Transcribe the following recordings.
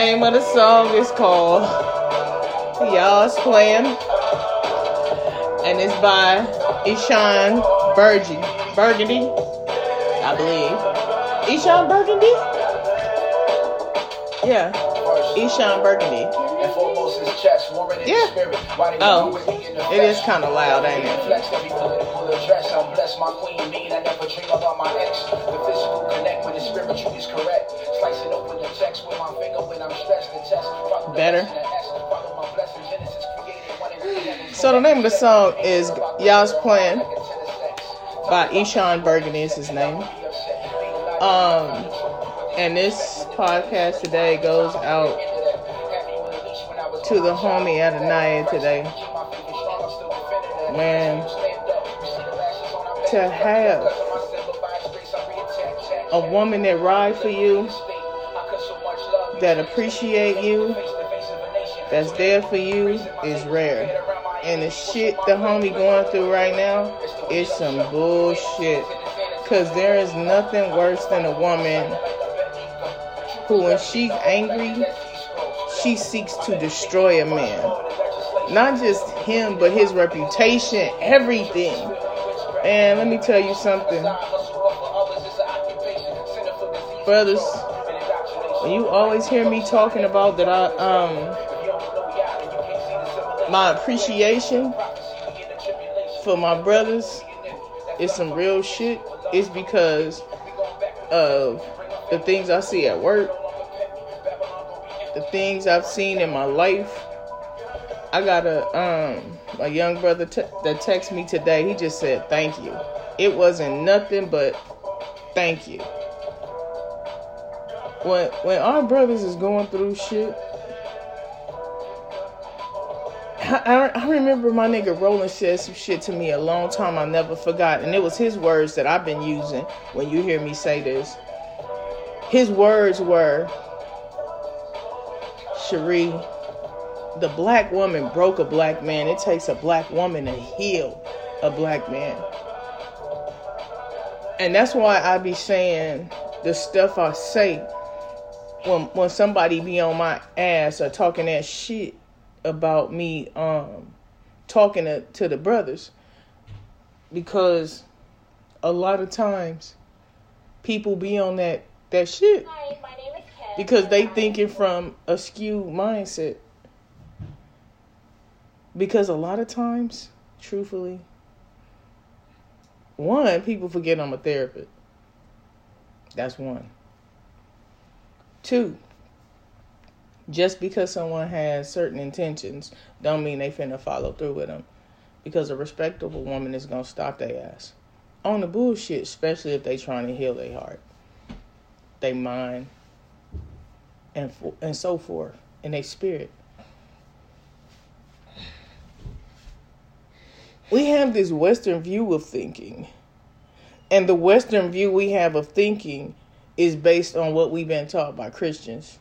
name of the song is called Y'all's Playing. And it's by Ishan Burgundy. Burgundy, I believe. Ishan Burgundy? Yeah. Ishan Burgundy. Yeah. Oh, it is kind of loud, ain't it? Flex every political address. I'm blessed, my queen mean. I never dream about my ex. The physical connect when the spiritual is correct. Better. So the name of the song is Y'all's Plan by Eshon Burgundy is his name. Um, and this podcast today goes out to the homie Adonai today. Man, to have a woman that ride for you, that appreciate you, that's there for you is rare. And the shit the homie going through right now is some bullshit. Cause there is nothing worse than a woman who when she's angry she seeks to destroy a man. Not just him, but his reputation, everything. And let me tell you something. Brothers, you always hear me talking about that I um my appreciation for my brothers is some real shit. It's because of the things I see at work, the things I've seen in my life. I got a um a young brother t- that texted me today. He just said thank you. It wasn't nothing but thank you. When when our brothers is going through shit, I, I remember my nigga Roland said some shit to me a long time I never forgot, and it was his words that I've been using when you hear me say this. His words were, Cherie, the black woman broke a black man. It takes a black woman to heal a black man. And that's why I be saying the stuff I say when when somebody be on my ass or talking that shit about me um talking to, to the brothers because a lot of times people be on that that shit Hi, my name is because they thinking from a skewed mindset. Because a lot of times, truthfully, one, people forget I'm a therapist. That's one. Two, just because someone has certain intentions, don't mean they finna follow through with them. Because a respectable woman is gonna stop their ass on the bullshit, especially if they trying to heal their heart, their mind, and for, and so forth, and their spirit. We have this Western view of thinking, and the Western view we have of thinking is based on what we've been taught by Christians,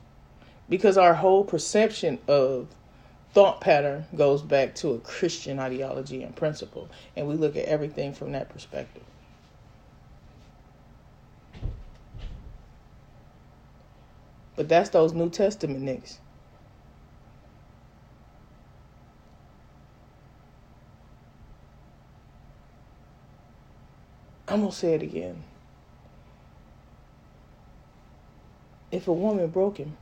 because our whole perception of thought pattern goes back to a Christian ideology and principle, and we look at everything from that perspective. But that's those New Testament niggas. I'm gonna say it again. If a woman broke him,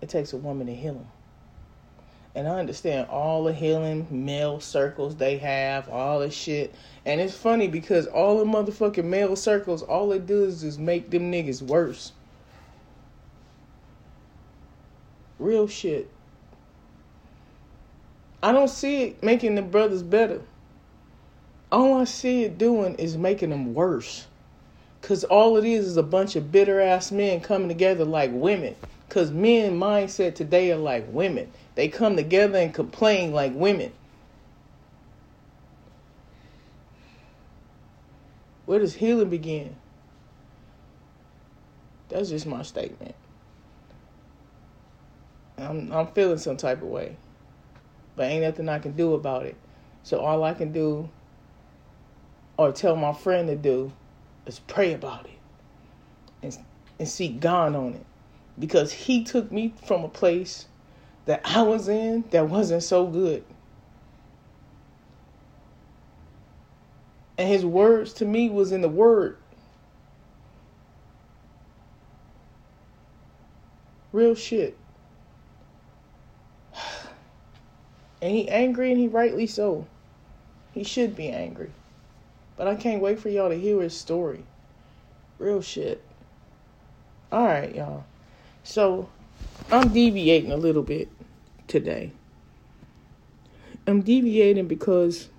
it takes a woman to heal him. And I understand all the healing male circles they have, all the shit. And it's funny because all the motherfucking male circles, all it does is make them niggas worse. Real shit. I don't see it making the brothers better. All I see it doing is making them worse. Cause all it is is a bunch of bitter ass men coming together like women. Cause men mindset today are like women. They come together and complain like women. Where does healing begin? That's just my statement. I'm I'm feeling some type of way. But ain't nothing I can do about it. So all I can do or tell my friend to do is pray about it and, and seek God on it. because he took me from a place that I was in that wasn't so good. And his words to me was in the word. Real shit. And he angry and he rightly so. He should be angry. But I can't wait for y'all to hear his story. Real shit. Alright, y'all. So I'm deviating a little bit today. I'm deviating because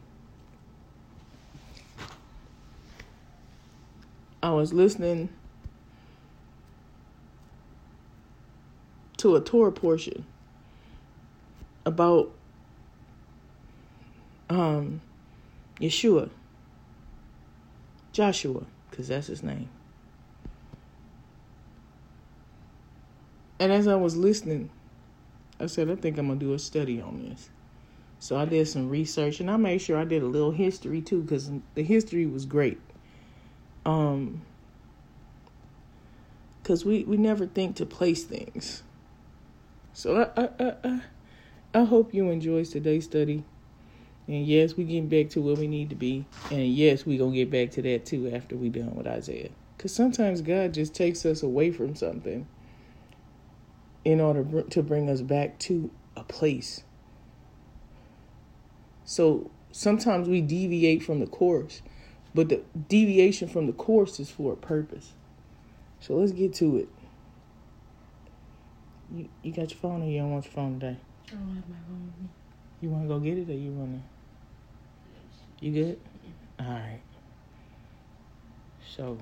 I was listening to a Torah portion about um Yeshua, Joshua, because that's his name. And as I was listening, I said, I think I'm going to do a study on this. So I did some research and I made sure I did a little history too because the history was great. Um, because we, we never think to place things. So I, I, I, I hope you enjoy today's study. And yes, we getting back to where we need to be. And yes, we going to get back to that too after we done with Isaiah. Because sometimes God just takes us away from something in order to bring us back to a place. So sometimes we deviate from the course, but the deviation from the course is for a purpose. So let's get to it. You, you got your phone or you don't want your phone today? I don't have my phone with me. You want to go get it or you want to? You good? All right. So.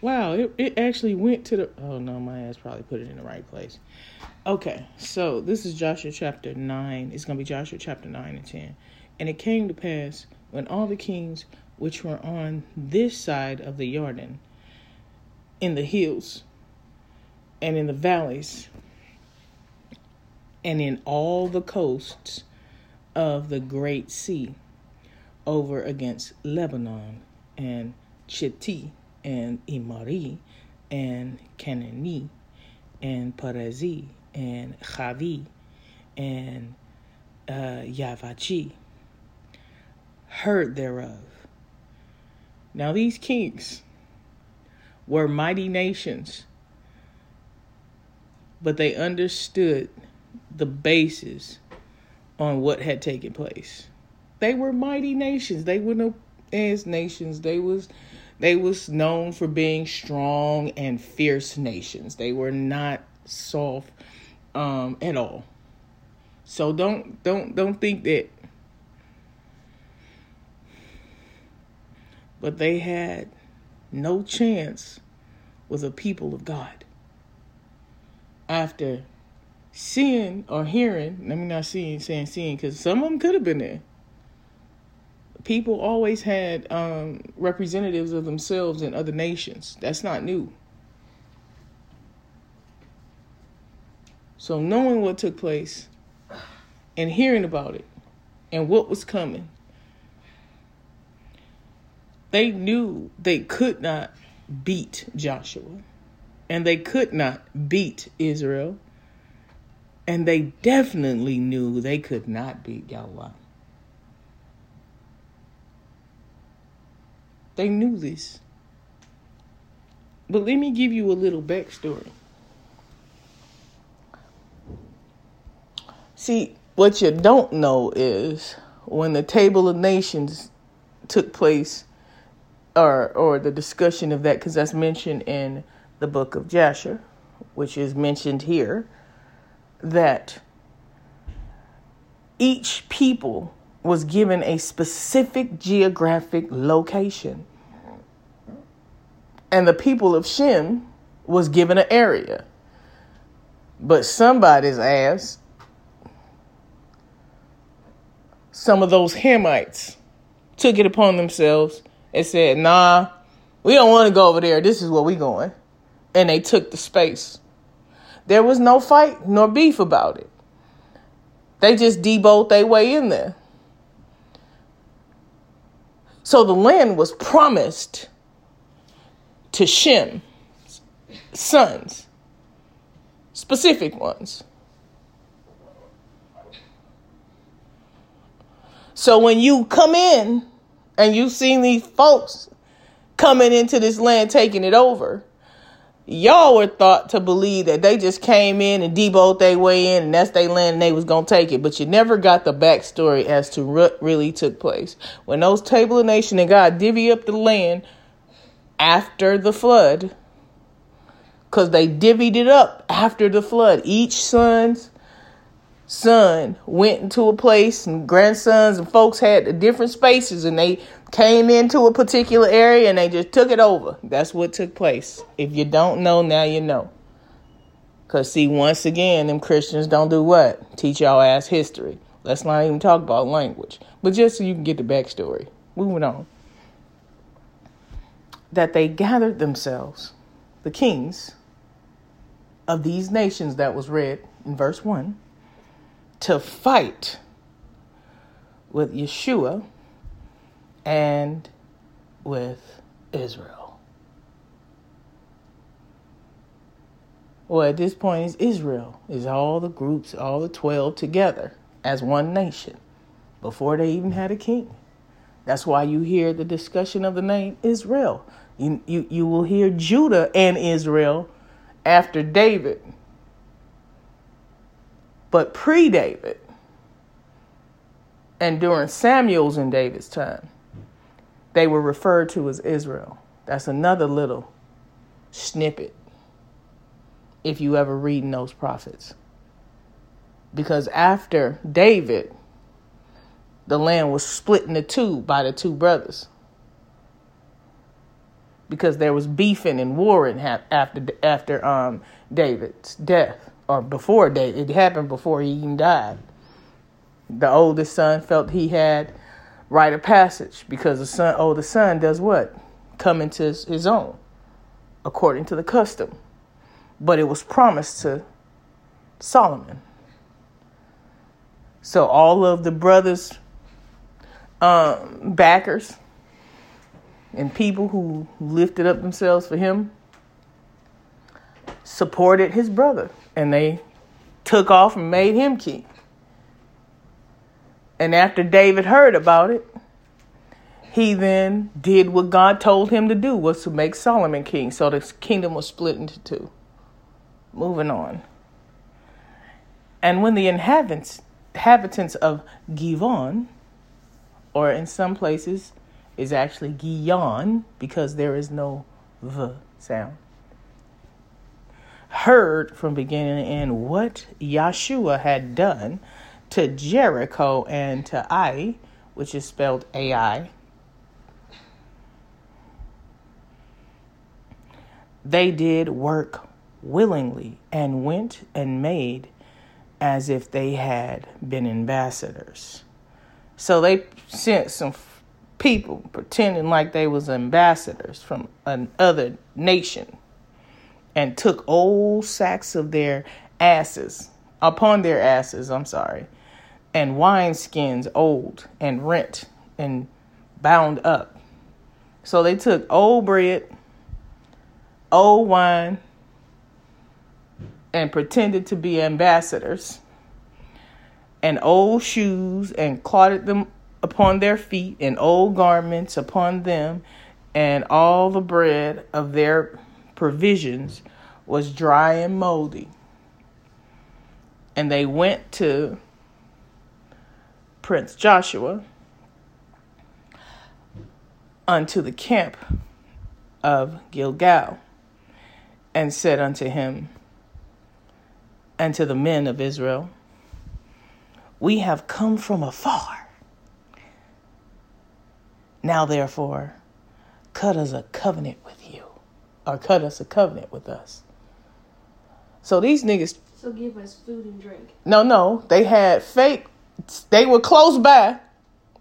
Wow, it, it actually went to the. Oh no, my ass probably put it in the right place. Okay, so this is Joshua chapter 9. It's going to be Joshua chapter 9 and 10. And it came to pass when all the kings which were on this side of the Jordan, in the hills, and in the valleys, and in all the coasts of the great sea, over against Lebanon and Chitti and Imari and Canaani and Perizzi and Chavi and uh, Yavachi heard thereof. Now these kings were mighty nations, but they understood the basis on what had taken place. They were mighty nations. They were no as nations. They was they was known for being strong and fierce nations. They were not soft um, at all. So don't don't don't think that. But they had no chance with the people of God. After seeing or hearing, let me not seeing, saying seeing, because some of them could have been there. People always had um, representatives of themselves in other nations. That's not new. So knowing what took place and hearing about it and what was coming, they knew they could not beat Joshua and they could not beat Israel. And they definitely knew they could not beat Yahweh. They knew this. But let me give you a little backstory. See, what you don't know is when the Table of Nations took place, or or the discussion of that, because that's mentioned in the book of Jasher, which is mentioned here, that each people was given a specific geographic location. And the people of Shem was given an area. But somebody's ass, some of those Hamites, took it upon themselves and said, nah, we don't want to go over there. This is where we going. And they took the space. There was no fight nor beef about it. They just debolt their way in there. So the land was promised to Shem sons, specific ones. So when you come in and you seen these folks coming into this land taking it over, y'all were thought to believe that they just came in and deboed their way in and that's their land and they was gonna take it. But you never got the backstory as to what really took place. When those table of nation and God divvy up the land after the flood, because they divvied it up after the flood. Each son's son went into a place and grandsons and folks had different spaces and they came into a particular area and they just took it over. That's what took place. If you don't know, now you know. Because, see, once again, them Christians don't do what? Teach y'all ass history. Let's not even talk about language. But just so you can get the backstory. Moving on. That they gathered themselves, the kings of these nations that was read in verse 1, to fight with Yeshua and with Israel. Well, at this point, Israel. Is all the groups, all the 12 together as one nation before they even had a king. That's why you hear the discussion of the name Israel. You, you, you will hear Judah and Israel after David, but pre David and during Samuel's and David's time, they were referred to as Israel. That's another little snippet if you ever read in those prophets. Because after David, the land was split into two by the two brothers. Because there was beefing and warring after after um, David's death, or before David. It happened before he even died. The oldest son felt he had rite of passage because the son, oldest son does what? Come into his own, according to the custom. But it was promised to Solomon. So all of the brothers, um, backers, and people who lifted up themselves for him supported his brother and they took off and made him king. And after David heard about it, he then did what God told him to do was to make Solomon king. So the kingdom was split into two. Moving on. And when the inhabitants inhabitants of Givon, or in some places is actually Gion because there is no v sound. Heard from beginning to end what Yeshua had done to Jericho and to Ai, which is spelled AI. They did work willingly and went and made as if they had been ambassadors. So they sent some people pretending like they was ambassadors from another nation and took old sacks of their asses upon their asses i'm sorry and wineskins old and rent and bound up. So they took old bread old wine and pretended to be ambassadors. And old shoes and clotted them upon their feet and old garments upon them, and all the bread of their provisions was dry and moldy. And they went to Prince Joshua unto the camp of Gilgal and said unto him and to the men of Israel, We have come from afar now, therefore, cut us a covenant with you, or cut us a covenant with us. So these niggas. So give us food and drink. No, no, they had fake. They were close by,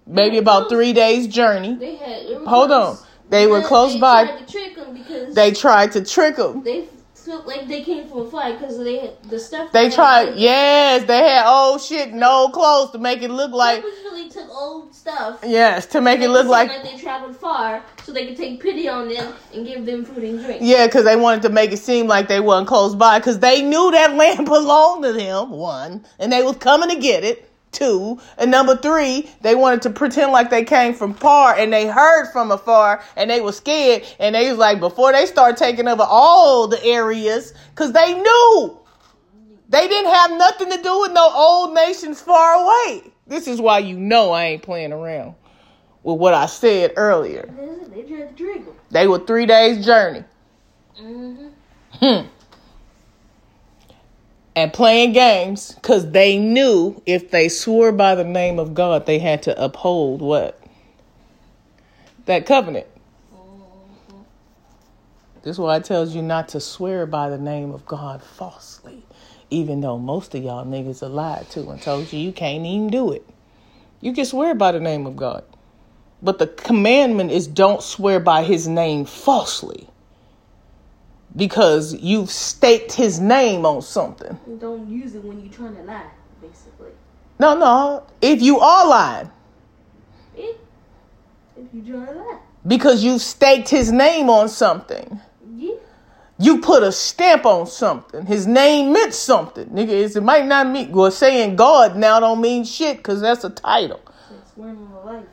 maybe about three days journey. They had. Hold close. on, they were close they by. Tried to trick them because they tried to trick them. They felt like they came from a flight because they had the stuff. They tried. Yes, they had old shit, no clothes to make it look like. They really took old stuff. Yes, to make it look like like they traveled far, so they could take pity on them and give them food and drink. Yeah, because they wanted to make it seem like they weren't close by because they knew that land belonged to them, one, and they was coming to get it, two, and number three, they wanted to pretend like they came from far and they heard from afar and they were scared and they was like, before they start taking over all the areas, because they knew they didn't have nothing to do with no old nations far away. This is why you know I ain't playing around with what I said earlier. They tried to drink them. They were three days journey. Mm-hmm. Hmm. And playing games because they knew if they swore by the name of God, they had to uphold what? That covenant. This is why it tells you not to swear by the name of God falsely, even though most of y'all niggas are lied to and told you you can't even do it. You can swear by the name of God. But the commandment is don't swear by his name falsely because you've staked his name on something. Don't use it when you're trying to lie, basically. No, no. If you are lying, Yeah. If you're trying to lie. because you've staked his name on something, Yeah. you put a stamp on something. His name meant something, nigga. It's- It might not mean. Well, saying God now don't mean shit because that's a title. It's swearing on life.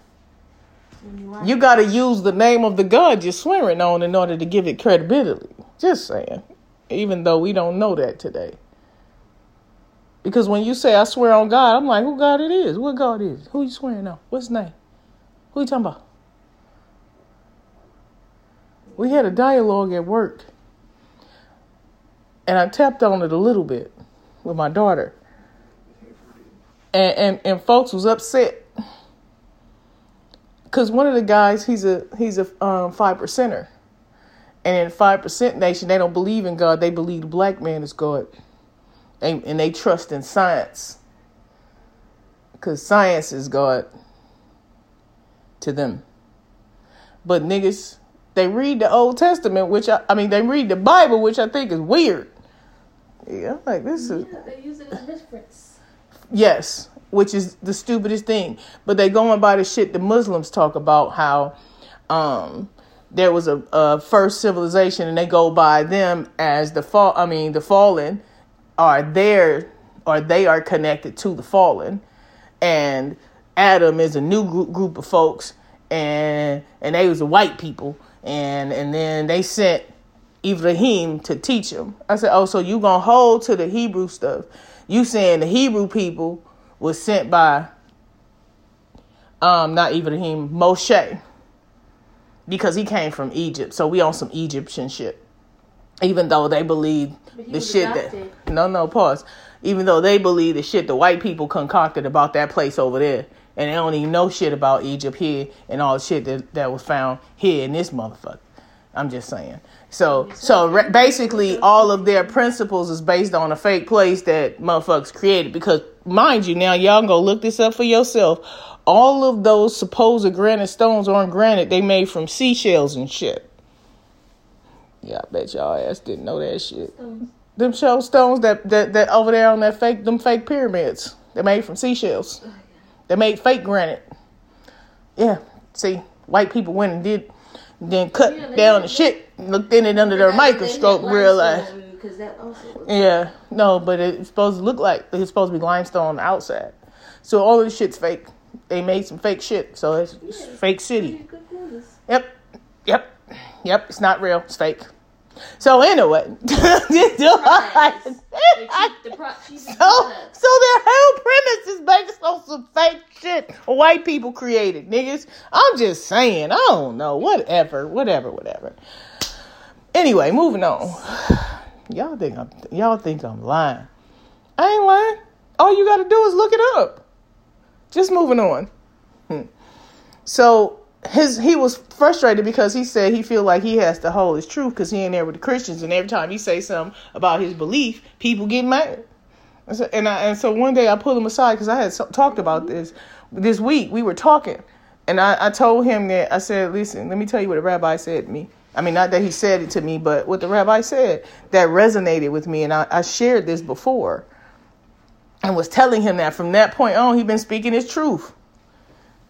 You. You got to use the name of the God you're swearing on in order to give it credibility. Just saying. Even though we don't know that today. Because when you say I swear on God, I'm like, who God it is? What God is? Who you swearing on? What's his name? Who you talking about? We had a dialogue at work. And I tapped on it a little bit with my daughter. And and, and folks was upset because one of the guys he's a he's a um, five percenter, and in five percent nation they don't believe in God. They believe the black man is God, and, and they trust in science because science is God to them. But niggas, they read the Old Testament, which I, I mean they read the Bible, which I think is weird. Yeah, I'm like this is Yeah, they use it as reference. Yes, which is the stupidest thing. But they going by the shit the Muslims talk about how um there was a, a first civilization and they go by them as the fall I mean the fallen are there or they are connected to the fallen. And Adam is a new group, group of folks and and they was the white people. And and then they sent Ibrahim to teach them I said, "Oh, so you gonna hold to the Hebrew stuff? You saying the Hebrew people was sent by um not Ibrahim Moshe because he came from Egypt. So we on some Egyptian shit. Even though they believe the shit adopted. that no no pause. Even though they believe the shit the white people concocted about that place over there. And they don't even know shit about Egypt here and all the shit that, that was found here in this motherfucker. I'm just saying. So so re- basically all of their principles is based on a fake place that motherfuckers created because mind you now y'all go look this up for yourself. All of those supposed granite stones aren't granite. They made from seashells and shit. Yeah, I bet y'all ass didn't know that shit. Stones. Them shell stones that, that that over there on that fake them fake pyramids. They're made from seashells. They made fake granite. Yeah. See, white people went and did then cut Yeah, down the shit, looked in it under their microscope, realized Because that also yeah, no, but it's supposed to look like it's supposed to be limestone on the outside. So all of this shit's fake. They made some fake shit, so it's, it's fake city. pretty good quarters. Yep, yep, yep. It's not real. It's fake. So anyway, the pro- so so their whole premise is based on some fake shit white people created, niggas. I'm just saying. I don't know. Whatever. Whatever. Whatever. Anyway, moving on. Y'all think I'm y'all think I'm lying. I ain't lying. All you gotta do is look it up. Just moving on. Hmm. So his he was frustrated because he said he feel like he has to hold his truth because he ain't there with the Christians, and every time he say something about his belief, people get mad. And so, and, I, and so one day I pulled him aside because I had so, talked about this this week. We were talking, and I, I told him that I said, "Listen, let me tell you what the rabbi said to me. I mean, not that he said it to me, but what the rabbi said that resonated with me, and I, I shared this before, and was telling him that from that point on, he'd been speaking his truth.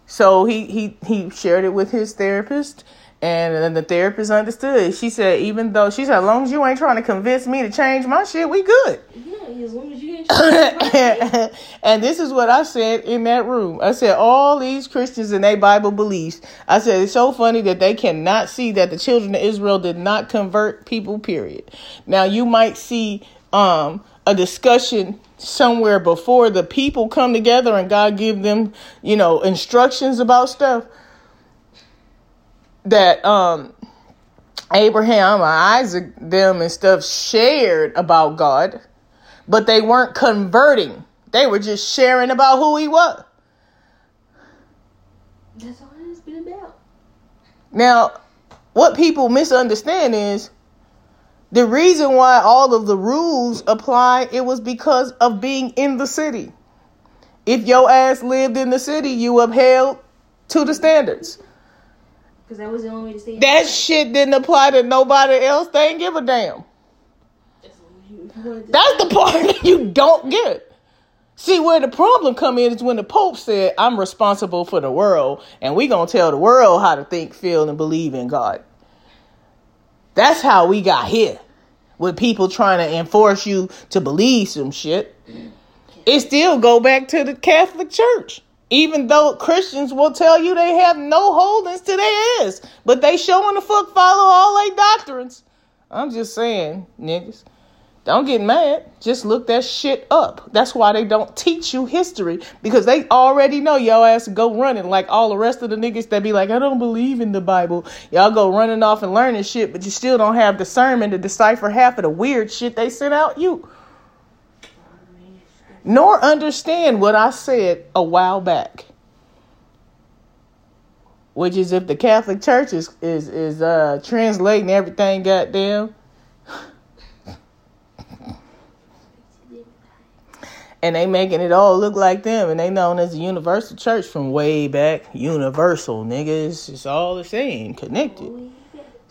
So he he he shared it with his therapist, and then the therapist understood. She said, even though she said, as long as you ain't trying to convince me to change my shit, we good. Yeah, as long as you ain't. and this is what I said in that room. I said, all these Christians and their Bible beliefs. I said, it's so funny that they cannot see that the children of Israel did not convert people, period. Now, you might see um, a discussion somewhere before the people come together and God give them, you know, instructions about stuff that um Abraham, Isaac, them and stuff shared about God, but they weren't converting. They were just sharing about who he was. That's all it's been about. Now, what people misunderstand is the reason why all of the rules apply, it was because of being in the city. If your ass lived in the city, you upheld to the standards. Because that was the only way to stay. That shit didn't apply to nobody else. They ain't give a damn. As long as you- if you wanted to- That's the part that you don't get. See, where the problem come in is when the Pope said, I'm responsible for the world, and we gonna tell the world how to think, feel, and believe in God. That's how we got here. With people trying to enforce you to believe some shit. It still go back to the Catholic Church. Even though Christians will tell you they have no holdings to their ass. But they showing the fuck follow all their doctrines. I'm just saying, niggas. Don't get mad. Just look that shit up. That's why they don't teach you history because they already know your ass go running like all the rest of the niggas that be like, I don't believe in the Bible. Y'all go running off and learning shit, but you still don't have the discernment to decipher half of the weird shit they sent out you. Nor understand what I said a while back. Which is if the Catholic Church is is, is uh translating everything goddamn. And they making it all look like them and they known as the universal church from way back. Universal niggas it's all the same connected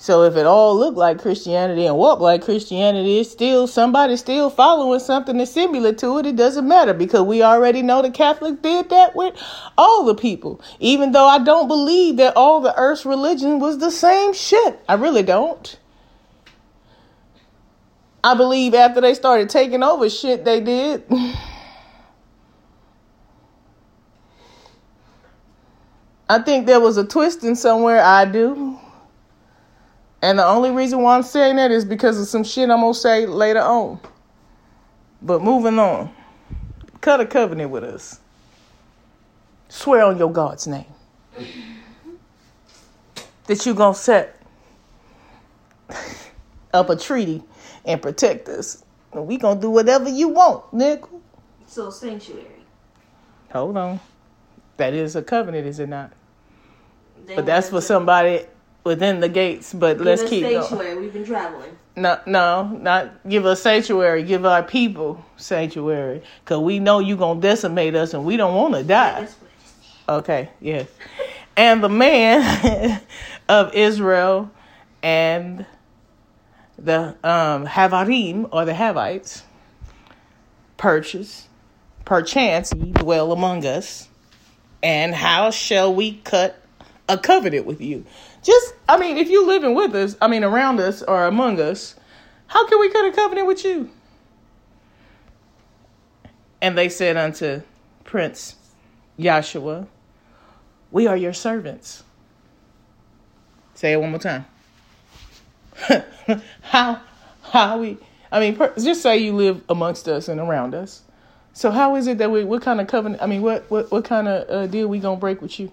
so if it all looked like christianity and walked like christianity it's still somebody still following something that's similar to it it doesn't matter because we already know the catholics did that with all the people even though i don't believe that all the earth's religion was the same shit i really don't I believe after they started taking over shit they did. I think there was a twist in somewhere. I do. And the only reason why I'm saying that is because of some shit I'm going to say later on. But moving on. Cut a covenant with us. Swear on your God's name that you're going to set up a treaty and protect us. And we going to do whatever you want, nigga. So sanctuary. Hold on. That is a covenant, is it not? They But that's for somebody within the gates. But give let's keep going. sanctuary. We've been traveling. No, no, not give us sanctuary. Give our people sanctuary, cause we know you gonna decimate us, and we don't want to die. That's what it is. Okay, yes. And the man of Israel and the um, Havarim or the Havites purchase, perchance ye dwell among us, and how shall we cut a covenant with you? Just, I mean, if you living with us, I mean, around us or among us, how can we cut a covenant with you? And they said unto Prince Joshua, We are your servants. Say it one more time. how, how we, I mean, just say you live amongst us and around us. So how is it that we, what kind of covenant, I mean, what, what, what kind of uh, deal we gonna break with you?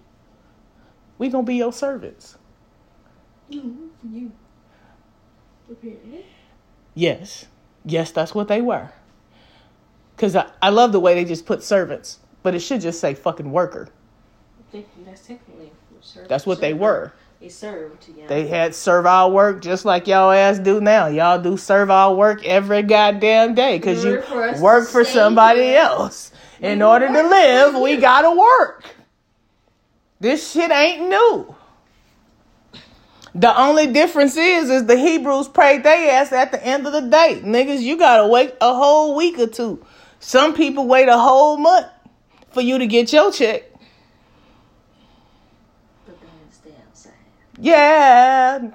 We gonna be your servants. You, you. Okay. Yes. Yes, that's what they were. Because I, I love the way they just put servants, but it should just say fucking worker. That's technically served. That's what they were. They served. Yeah. They had servile work just like y'all ass do now. Y'all do servile work every goddamn day because you for work for somebody else. In we order to live, we gotta work. This shit ain't new. The only difference is, is the Hebrews prayed they ass at the end of the day. Niggas, you gotta wait a whole week or two. Some people wait a whole month for you to get your check. But they had stay outside. Yeah.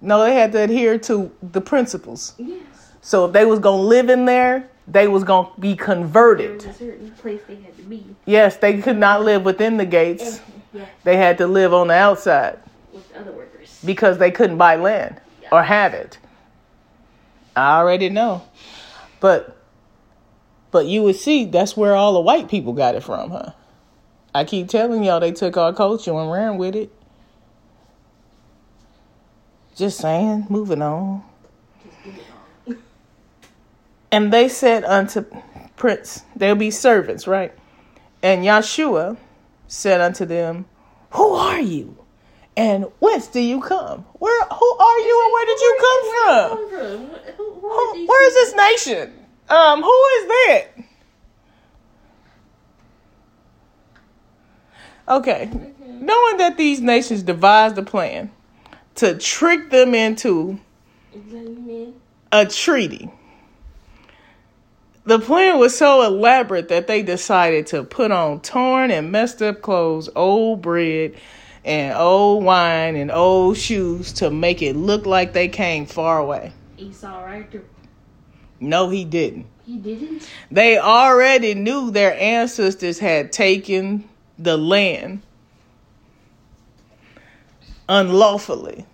No, they had to adhere to the principles. Yes. So if they was gonna live in there, they was gonna be There converted. was a certain place they had to be. Yes, they could not live within the gates. Mm-hmm. Yeah. They had to live on the outside With other workers. Because they couldn't buy land or have it. I already know. But but you would see that's where all the white people got it from, huh? I keep telling y'all they took our culture and ran with it. Just saying, moving on. Just give it all. And they said unto Prince, they'll be servants, right? And Yahshua said unto them, Who are you? And whence do you come? Where who are you and where did you come from? Who, who are Who, these where is this nation? Um, who is that? Okay. Knowing that these nations devised a plan to trick them into a treaty. The plan was so elaborate that they decided to put on torn and messed up clothes, old bread, and old wine and old shoes to make it look like they came far away. Esau, right? there. No, he didn't. He didn't. They already knew their ancestors had taken the land unlawfully,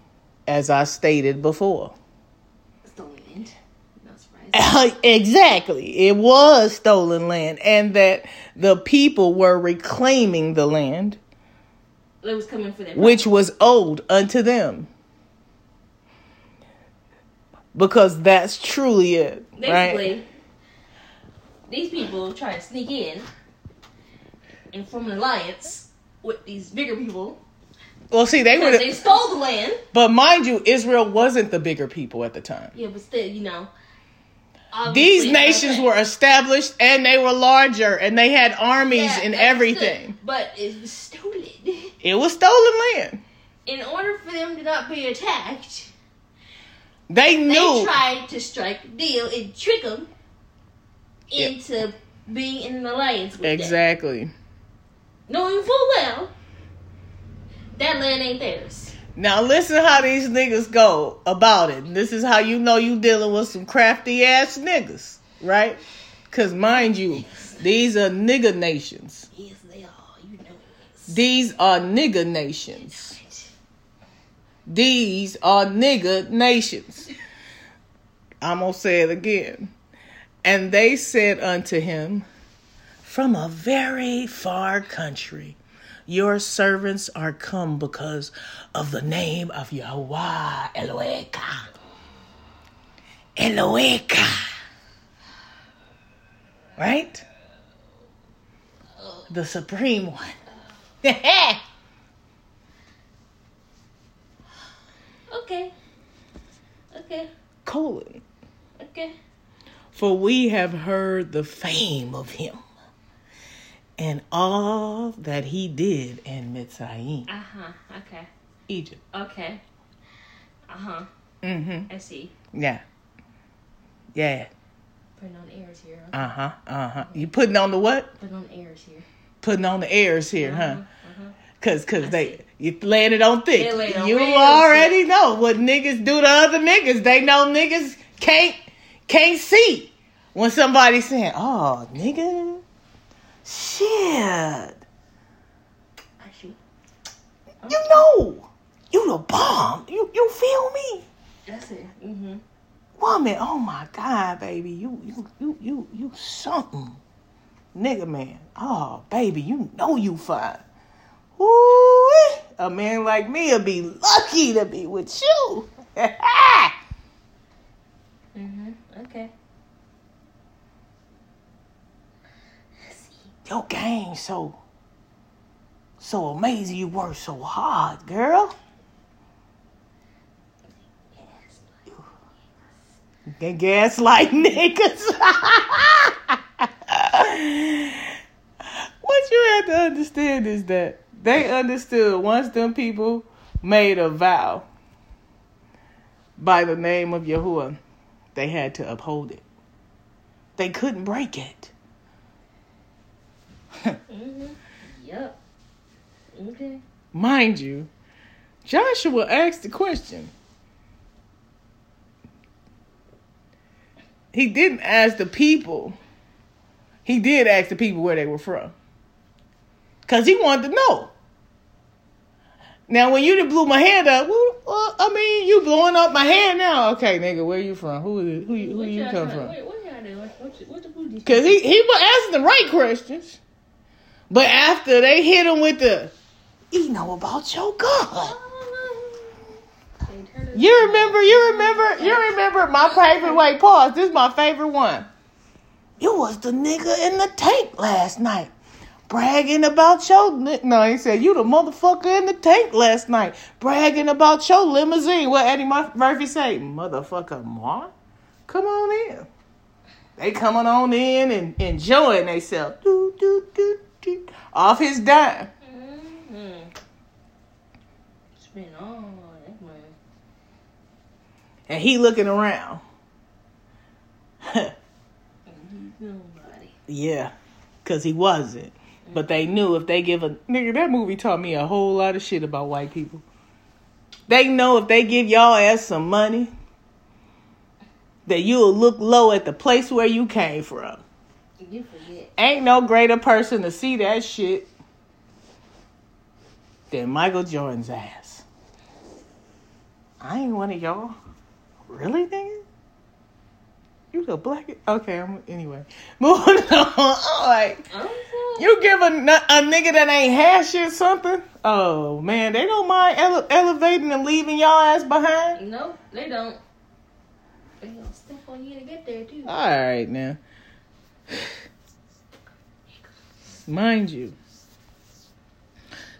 as I stated before. Stolen land. Exactly. It was stolen land, and that the people were reclaiming the land It was coming for them. which was owed unto them. Because that's truly it. Basically, Right? these people try to sneak in and form an alliance with these bigger people. Well, see, they were. They stole the land. but mind you, Israel wasn't the bigger people at the time. Yeah, but still, you know. These nations okay. were established and they were larger and they had armies Yeah, and everything. good, But it was stolen. It was stolen land. In order for them to not be attacked, They knew. they tried to strike a deal and trick them into being in an alliance with them. Exactly. Knowing full well that land ain't theirs. Now listen how these niggas go about it. This is how you know you dealing with some crafty ass niggas, right? Cause mind you, these are nigga nations. Yes, they are. You know. These are nigga nations. These are nigga nations. I'm gonna say it again. And they said unto him, From a very far country, your servants are come because of the name of Yahweh Eloheka. Eloheka. Right? The supreme one. Okay. Okay. colon. Okay. For we have heard the fame of him and all that he did in Mitzrayim, Uh huh. Okay. Egypt. Okay. Uh huh. Mm-hmm. I see. Yeah. Yeah. Putting on airs here. huh? Uh-huh. Uh-huh. You putting on the what? Putting on airs here. Putting on the airs here, huh? Uh-huh. Cause cause they you laying it on thick. Laying on you already know what niggas do to other niggas. They know niggas can't can't see when somebody's saying, Oh, nigga, shit. I see. You know, you the bomb. You you feel me? That's it. Mm-hmm. Woman, oh my God, baby. You you you you you something. Nigga man. Oh, baby, you know you fine. Woo! A man like me would be lucky to be with you. Mm-hmm. Okay. I see. Your game so so amazing. You work so hard, girl. Can gaslight niggas. what you have to understand is that they understood once them people made a vow by the name of Yahuwah, they had to uphold it. They couldn't break it. Mm-hmm. Yep. Okay. Mind you, Joshua asked the question. He didn't ask the people. He did ask the people where they were from. Because he wanted to know. Now, when you blew my hand up, well, well, I mean, you blowing up my hand now. Okay, nigga, where you from? Who who, you- who you come from? Because he, he was asking the right questions. But after they hit him with the, you know about your God. You remember, you remember, you remember my favorite way, pause. This is my favorite one. You was the nigga in the tank last night. Bragging about your no, he said you the motherfucker in the tank last night, bragging about your limousine. What Eddie Murphy say, motherfucker, ma Come on in. They coming on in and enjoying themselves. Do, do, do. Off his dime. Mm-hmm. Spend all that money. And he looking around. Yeah, because he wasn't. But they knew if they give a nigga that movie taught me a whole lot of shit about white people. They know if they give y'all ass some money, that you'll look low at the place where you came from. You forget. Ain't no greater person to see that shit than Michael Jordan's ass. I ain't one of y'all. Really, nigga? You the black? Okay, I'm anyway. Moving on. All right. Oh, You give a, a nigga that ain't had shit something? Oh man, they don't mind ele- elevating and leaving y'all ass behind. no, they don't. They gonna step on you to get there too. All right now. Mind you.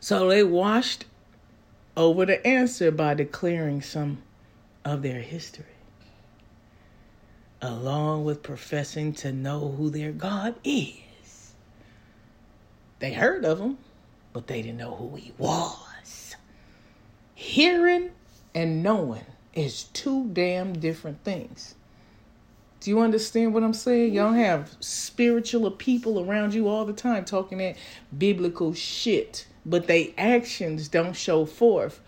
So they washed over the answer by declaring some of their history, along with professing to know who their God is. They heard of him, but they didn't know who he was. Hearing and knowing is two damn different things. Do you understand what I'm saying? Y'all have spiritual people around you all the time talking that biblical shit, but they actions don't show forth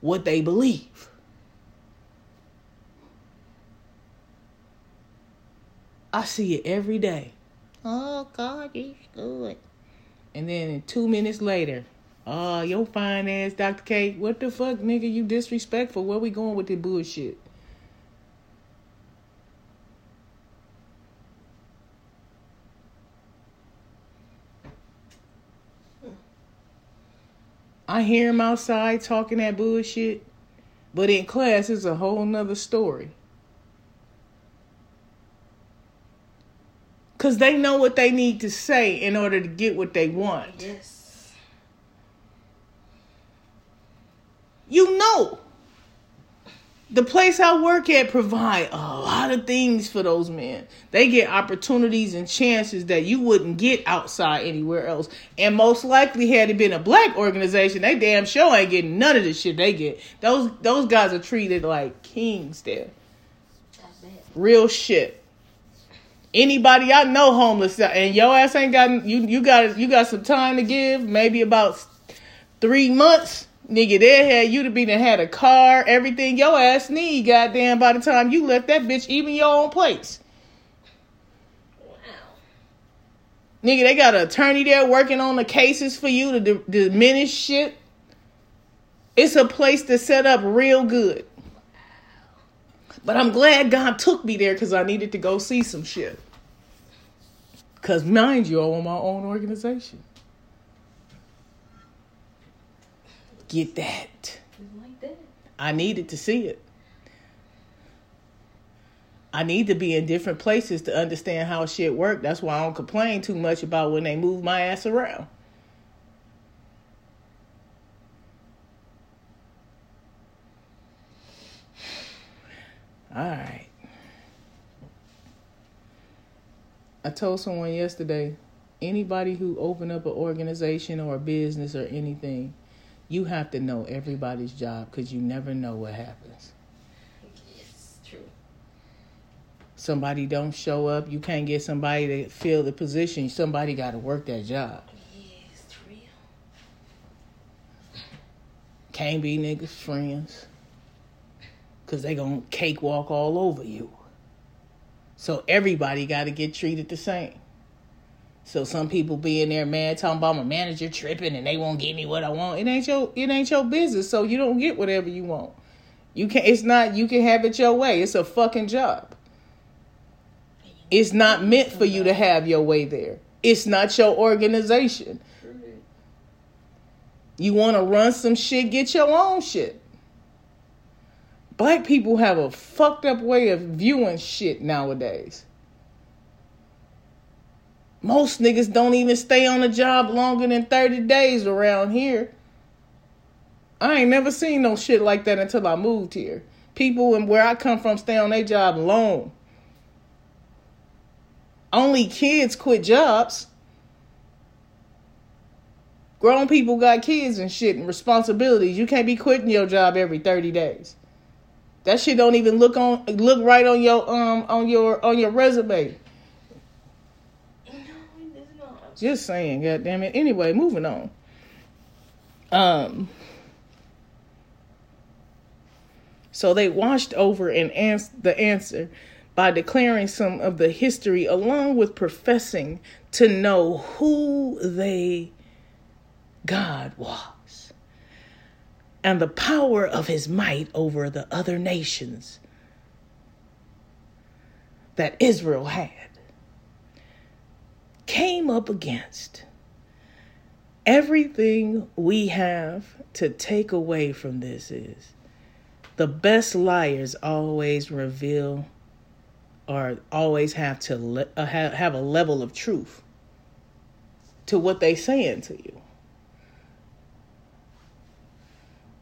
what they believe. I see it every day. Oh, God is good. And then two minutes later, oh, your fine ass, Dr. K, what the fuck, nigga, you disrespectful. Where we going with this bullshit? I hear him outside talking that bullshit, but in class it's a whole nother story. Cause they know what they need to say in order to get what they want. Yes. You know. The place I work at provide a lot of things for those men. They get opportunities and chances that you wouldn't get outside anywhere else. And most likely, had it been a black organization, they damn sure ain't getting none of the shit they get. Those those guys are treated like kings there. Real shit. Anybody I know homeless and your ass ain't got you you got you got some time to give, maybe about three months. Nigga, they had you to be done had a car, everything your ass need, goddamn, by the time you left that bitch, even your own place. Wow. Nigga, they got an attorney there working on the cases for you to d- diminish shit. It's a place to set up real good. But I'm glad God took me there because I needed to go see some shit. Because, mind you, I own my own organization. Get that. Like that. I needed to see it. I need to be in different places to understand how shit work. That's why I don't complain too much about when they move my ass around. All right. I told someone yesterday, anybody who open up an organization or a business or anything, you have to know everybody's job because you never know what happens. It's true. Somebody don't show up, you can't get somebody to fill the position. Somebody got to work that job. Yeah, it's real. Can't be niggas friends. Cause they gonna cakewalk all over you. So everybody gotta get treated the same. So some people be in there mad talking about my manager tripping and they won't give me what I want. It ain't your it ain't your business. So you don't get whatever you want. You can it's not you can have it your way. It's a fucking job. It's not meant for you to have your way there. It's not your organization. You want to run some shit, get your own shit. Black people have a fucked up way of viewing shit nowadays. Most niggas don't even stay on a job longer than 30 days around here. I ain't never seen no shit like that until I moved here. People and where I come from stay on their job long. Only kids quit jobs. Grown people got kids and shit and responsibilities. You can't be quitting your job every 30 days. That shit don't even look on look right on your um on your on your resume. Just saying, god damn it. Anyway, moving on. Um So they washed over and ans- the answer by declaring some of the history along with professing to know who they God was and the power of his might over the other nations that Israel had came up against everything we have to take away from this is the best liars always reveal or always have to le- uh, have, a level of truth to what they saying to you.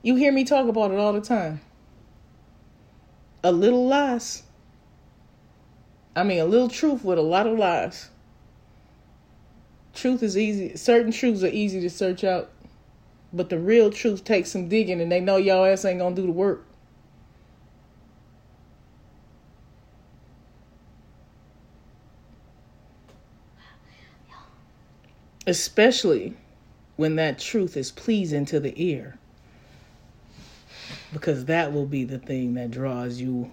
You hear me talk about it all the time. A little lies. I mean, a little truth with a lot of lies. Truth is easy. Certain truths are easy to search out, but the real truth takes some digging, and they know y'all ass ain't gonna do the work. especially when that truth is pleasing to the ear. Because that will be the thing that draws you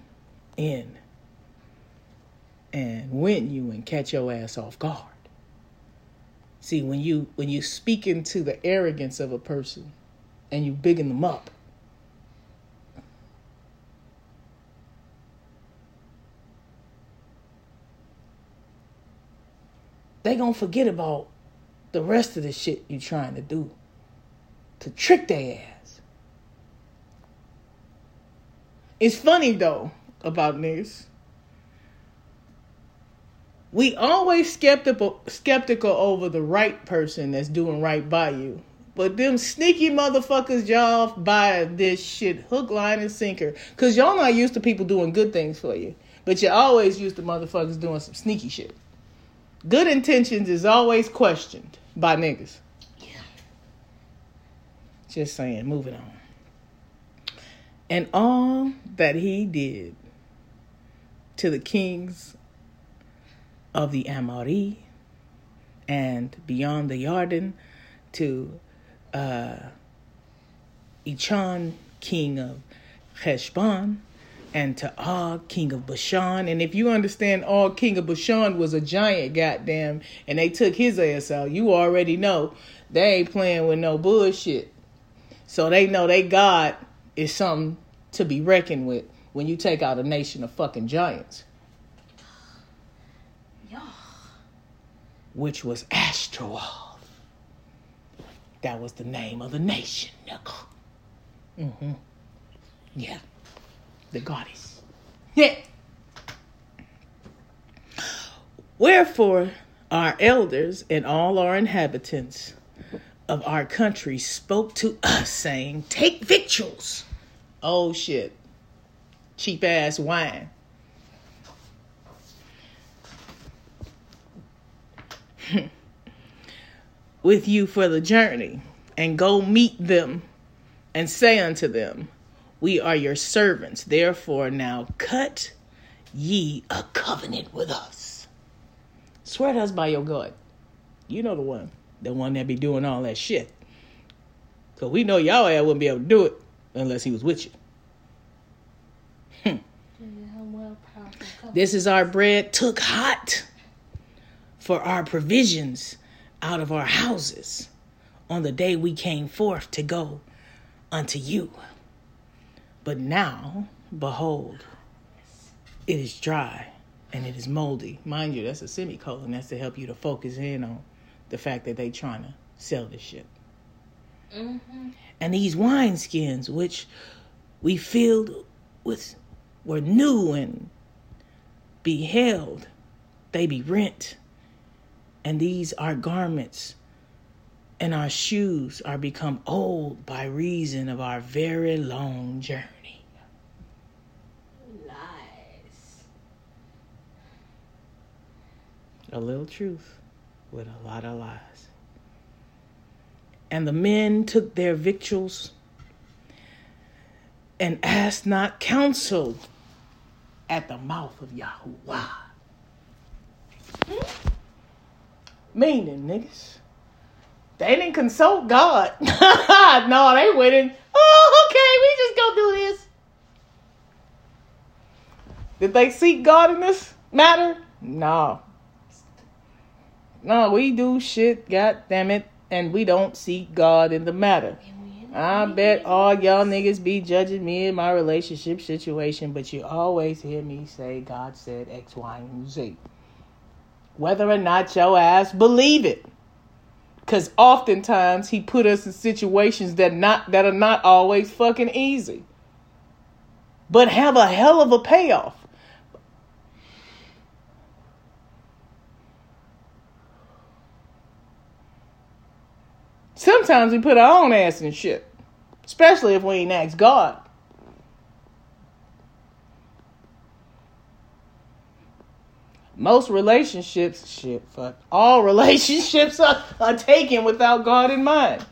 in and win you and catch your ass off guard. See, when you when you speak into the arrogance of a person and you bigging them up, they gonna forget about the rest of the shit you trying to do to trick their ass. It's funny though about niggas. We always skeptical skeptical over the right person that's doing right by you. But them sneaky motherfuckers, y'all buy this shit hook, line, and sinker. Cause y'all not used to people doing good things for you. But you always used to motherfuckers doing some sneaky shit. Good intentions is always questioned by niggas. Yeah. Just saying, moving on. And all that he did to the kings of the Amori and beyond the Yarden to uh, Ichan, king of Heshbon, and to Og, king of Bashan. And if you understand, Og, king of Bashan was a giant, goddamn, and they took his ass out, you already know they ain't playing with no bullshit. So they know they God is something to be reckoned with when you take out a nation of fucking giants. Yeah. Which was Ashtaroth. That was the name of the nation, nigga. Mm-hmm. Yeah the goddess. Yeah. Wherefore, our elders and all our inhabitants of our country spoke to us, saying, Take victuals. Oh shit. Cheap ass wine. With you for the journey, and go meet them, and say unto them, we are your servants. Therefore, now cut ye a covenant with us. Swear to us by your God. You know the one. The one that be doing all that shit. So we know y'all wouldn't be able to do it unless he was with you. Hmm. This is our bread took hot for our provisions out of our houses on the day we came forth to go unto you. But now, behold, it is dry and it is moldy. Mind you, that's a semicolon. That's to help you to focus in on the fact that they trying to sell this shit. Mm-hmm. And these wineskins, which we filled with, were new and beheld, they be rent. And these are garments, and our shoes are become old by reason of our very long journey. Lies. A little truth with a lot of lies. And the men took their victuals and asked not counsel at the mouth of Yahuah. Hmm? Meaning, niggas, they didn't consult God. no, they wouldn't. oh, okay, we just go do this. Did they seek God in this matter? No. No, we do shit, god damn it, and we don't seek God in the matter. I bet all y'all niggas be judging me in my relationship situation, but you always hear me say God said X, Y, and Z. Whether or not your ass believe it. Cause oftentimes he put us in situations that not that are not always fucking easy. But have a hell of a payoff. Sometimes we put our own ass in shit, especially if we ain't asked God. Most relationships, shit, fuck, all relationships are, are taken without God in mind.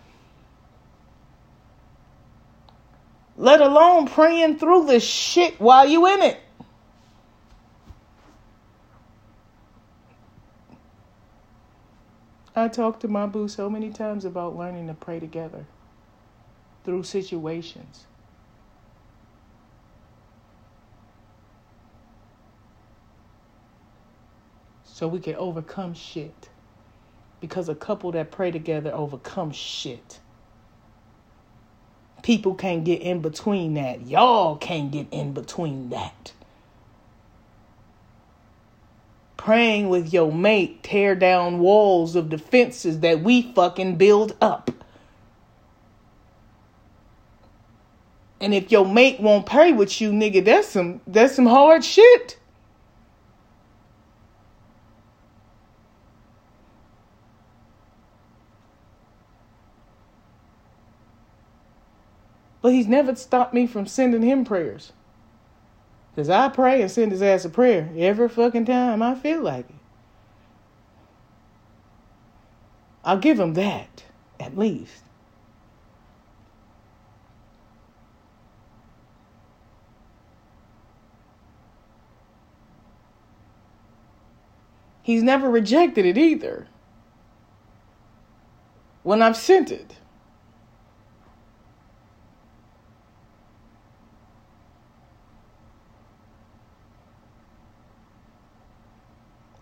Let alone praying through this shit while you in it. I talked to my boo so many times about learning to pray together through situations. So we can overcome shit. Because a couple that pray together overcome shit. People can't get in between that. Y'all can't get in between that. praying with your mate tear down walls of defenses that we fucking build up. And if your mate won't pray with you, nigga, that's some that's some hard shit. But he's never stopped me from sending him prayers. Because I pray and send his ass a prayer every fucking time I feel like it. I'll give him that, at least. He's never rejected it either. When I've sent it.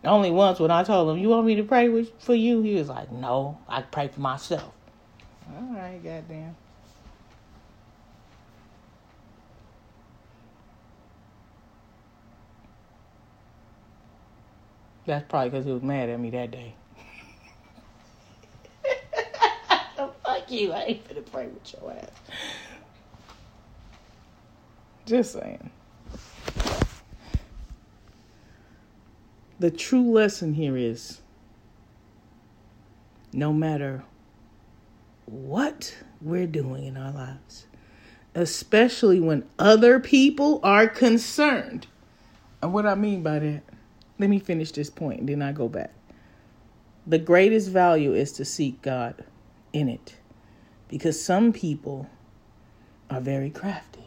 Only once when I told him, "You want me to pray with, for you?" He was like, "No, I pray for myself." All right, goddamn. That's probably because he was mad at me that day. Fuck you! I ain't finna pray with your ass. Just saying. The true lesson here is no matter what we're doing in our lives, especially when other people are concerned. And what I mean by that, let me finish this point and then I go back. The greatest value is to seek God in it because some people are very crafty.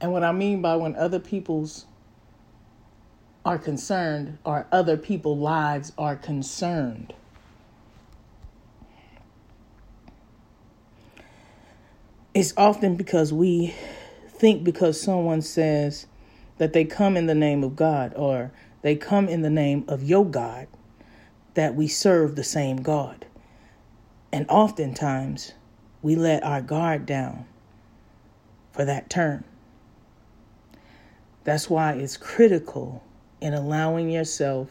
And what I mean by when other people's are concerned or other people's lives are concerned. it's often because we think because someone says that they come in the name of God or they come in the name of your God that we serve the same God. And oftentimes we let our guard down for that term. That's why it's critical in allowing yourself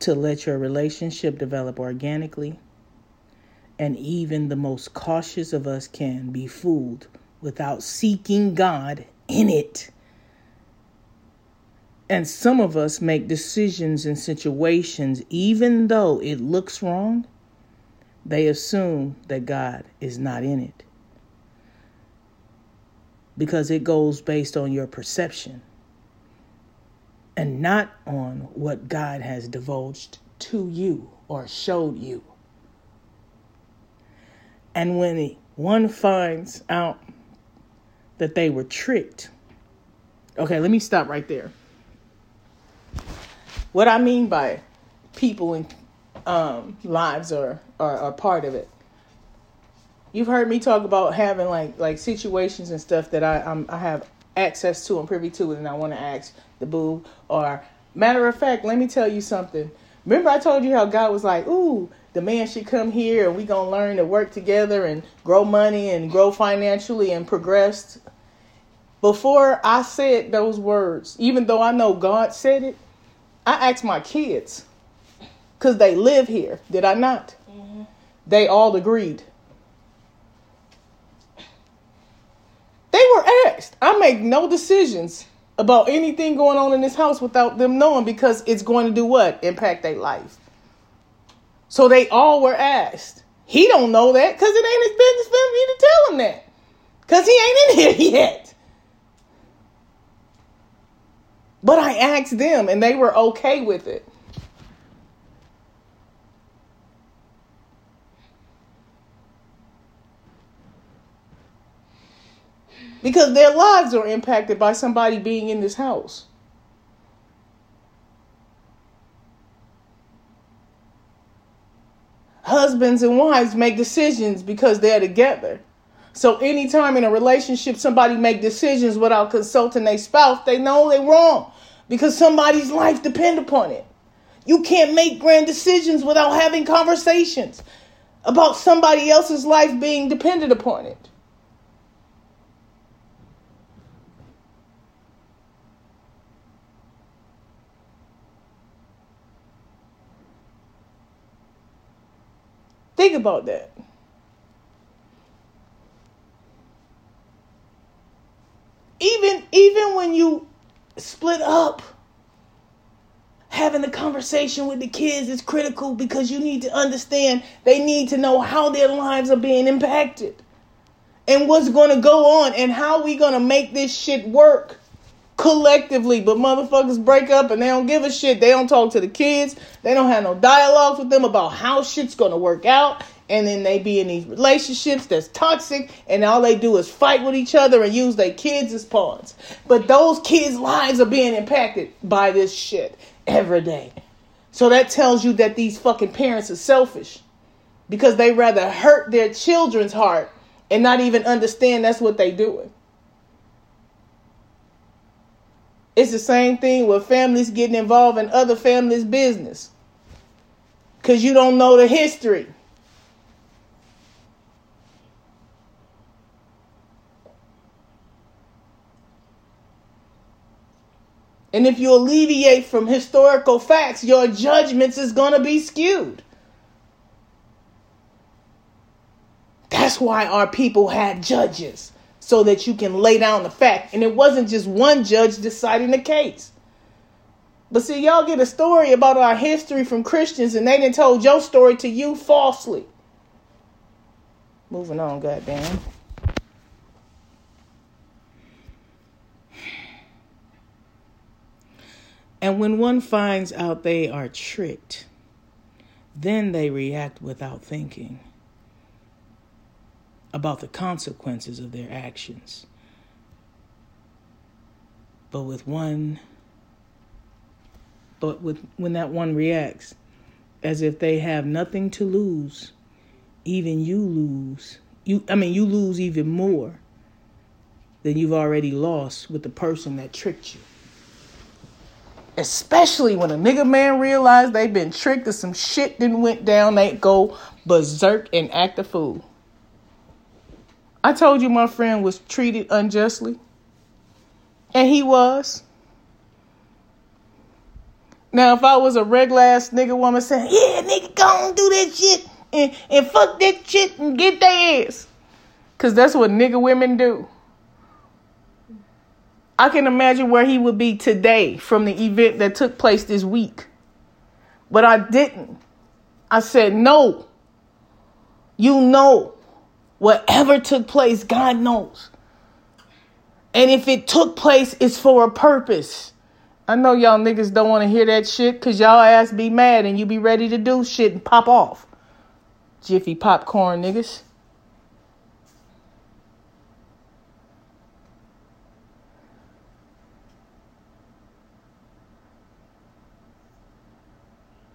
to let your relationship develop organically. And even the most cautious of us can be fooled without seeking God in it. And some of us make decisions in situations, even though it looks wrong, they assume that God is not in it. Because it goes based on your perception and not on what God has divulged to you or showed you. And when one finds out that they were tricked, okay, let me stop right there. What I mean by people and um, lives are, are are part of it. You've heard me talk about having like like situations and stuff that I I'm, I have access to and privy to, and I want to ask the boo. Or matter of fact, let me tell you something. Remember I told you how God was like, ooh, the man should come here and we gonna learn to work together and grow money and grow financially and progress. Before I said those words, even though I know God said it, I asked my kids because they live here. Did I not? Mm-hmm. They all agreed. They I make no decisions about anything going on in this house without them knowing because it's going to do what? Impact their life. So they all were asked. He don't know that because it ain't his business for me to tell him that. Because he ain't in here yet. But I asked them and they were okay with it. Because their lives are impacted by somebody being in this house. Husbands and wives make decisions because they're together. So anytime in a relationship somebody make decisions without consulting their spouse, they know they're wrong because somebody's life depend upon it. You can't make grand decisions without having conversations about somebody else's life being dependent upon it. Think about that. Even even when you split up, having a conversation with the kids is critical because you need to understand they need to know how their lives are being impacted and what's going to go on and how we going to make this shit work collectively, but motherfuckers break up and they don't give a shit. They don't talk to the kids. They don't have no dialogues with them about how shit's gonna work out. And then they be in these relationships that's toxic, and all they do is fight with each other and use their kids as pawns. But those kids' lives are being impacted by this shit every day. So that tells you that these fucking parents are selfish because they rather hurt their children's heart and not even understand that's what they doing. It's the same thing with families getting involved in other families' business. Because you don't know the history. And if you alleviate from historical facts, your judgments is going to be skewed. That's why our people had judges so that you can lay down the fact. And it wasn't just one judge deciding the case. But see, y'all get a story about our history from Christians and they didn't told your story to you falsely. Moving on, goddamn. And when one finds out they are tricked, then they react without thinking about the consequences of their actions. But with one, but with when that one reacts, as if they have nothing to lose. Even you lose. You I mean you lose even more than you've already lost with the person that tricked you. Especially when a nigga man realize they've been tricked or some shit didn't went down, they go berserk and act a fool. I told you my friend was treated unjustly. And he was. Now, if I was a regular ass nigga woman saying, yeah, nigga, go on do that shit and, and fuck that shit and get their ass. Because that's what nigga women do. I can imagine where he would be today from the event that took place this week. But I didn't. I said, no. You know, whatever took place, God knows. And if it took place, it's for a purpose. I know y'all niggas don't want to hear that shit because y'all ass be mad and you be ready to do shit and pop off. Jiffy popcorn niggas.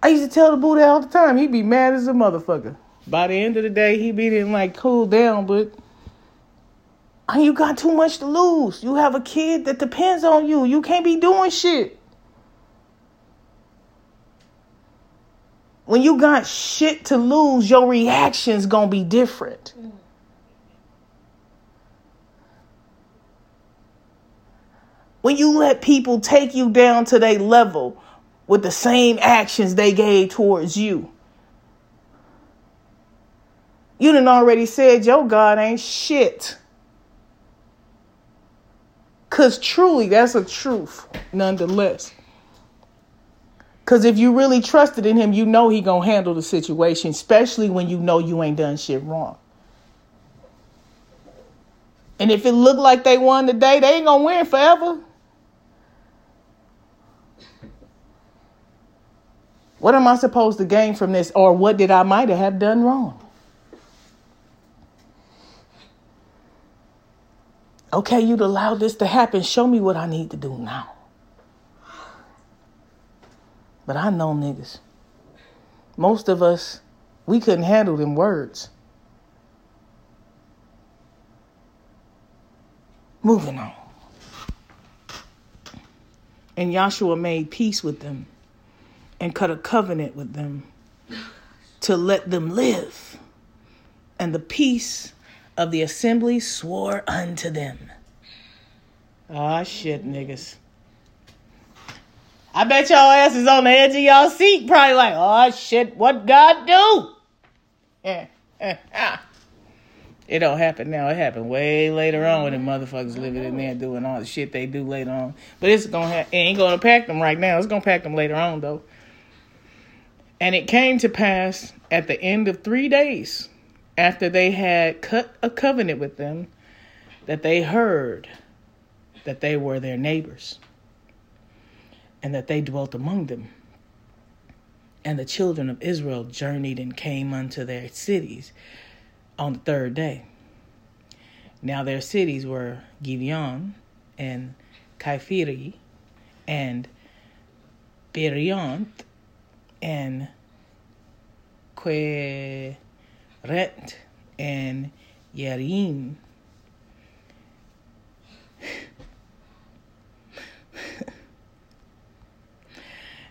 I used to tell the Buddha all the time. He'd be mad as a motherfucker. By the end of the day, he be didn't like cool down, but you got too much to lose. You have a kid that depends on you. You can't be doing shit. When you got shit to lose, your reaction's gonna be different. When you let people take you down to their level with the same actions they gave towards you. You done already said your God ain't shit. Because truly, that's a truth, nonetheless. Because if you really trusted in him, you know he going to handle the situation, especially when you know you ain't done shit wrong. And if it looked like they won today, they ain't going to win forever. What am I supposed to gain from this? Or what did I might have done wrong? Okay, you'd allow this to happen. Show me what I need to do now. But I know niggas. Most of us, we couldn't handle them words. Moving on. And Joshua made peace with them and cut a covenant with them to let them live. And the peace of the assembly swore unto them. Ah, shit, niggas. I bet y'all asses on the edge of y'all seat, probably like, oh shit, what God do? Yeah, It don't happen now. It happened way later on when the motherfuckers living in there doing all the shit they do later on. But it's gonna ha- it ain't gonna pack them right now. It's gonna pack them later on though. And it came to pass at the end of three days after they had cut a covenant with them, that they heard that they were their neighbors and that they dwelt among them. And the children of Israel journeyed and came unto their cities on the third day. Now their cities were Gibeon and Kaphiri and Beriont and Que Ret and Yerim.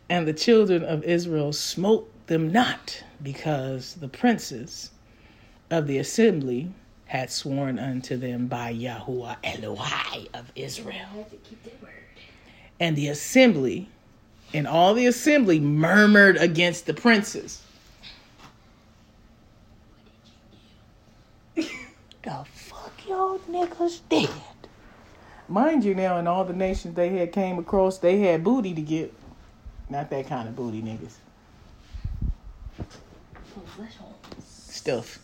and the children of Israel smote them not, because the princes of the assembly had sworn unto them by Yahuah Elohai of Israel. And the assembly and all the assembly murmured against the princes. The fuck y'all niggas did? Mind you, now in all the nations they had came across, they had booty to get. Not that kind of booty niggas. Stuff.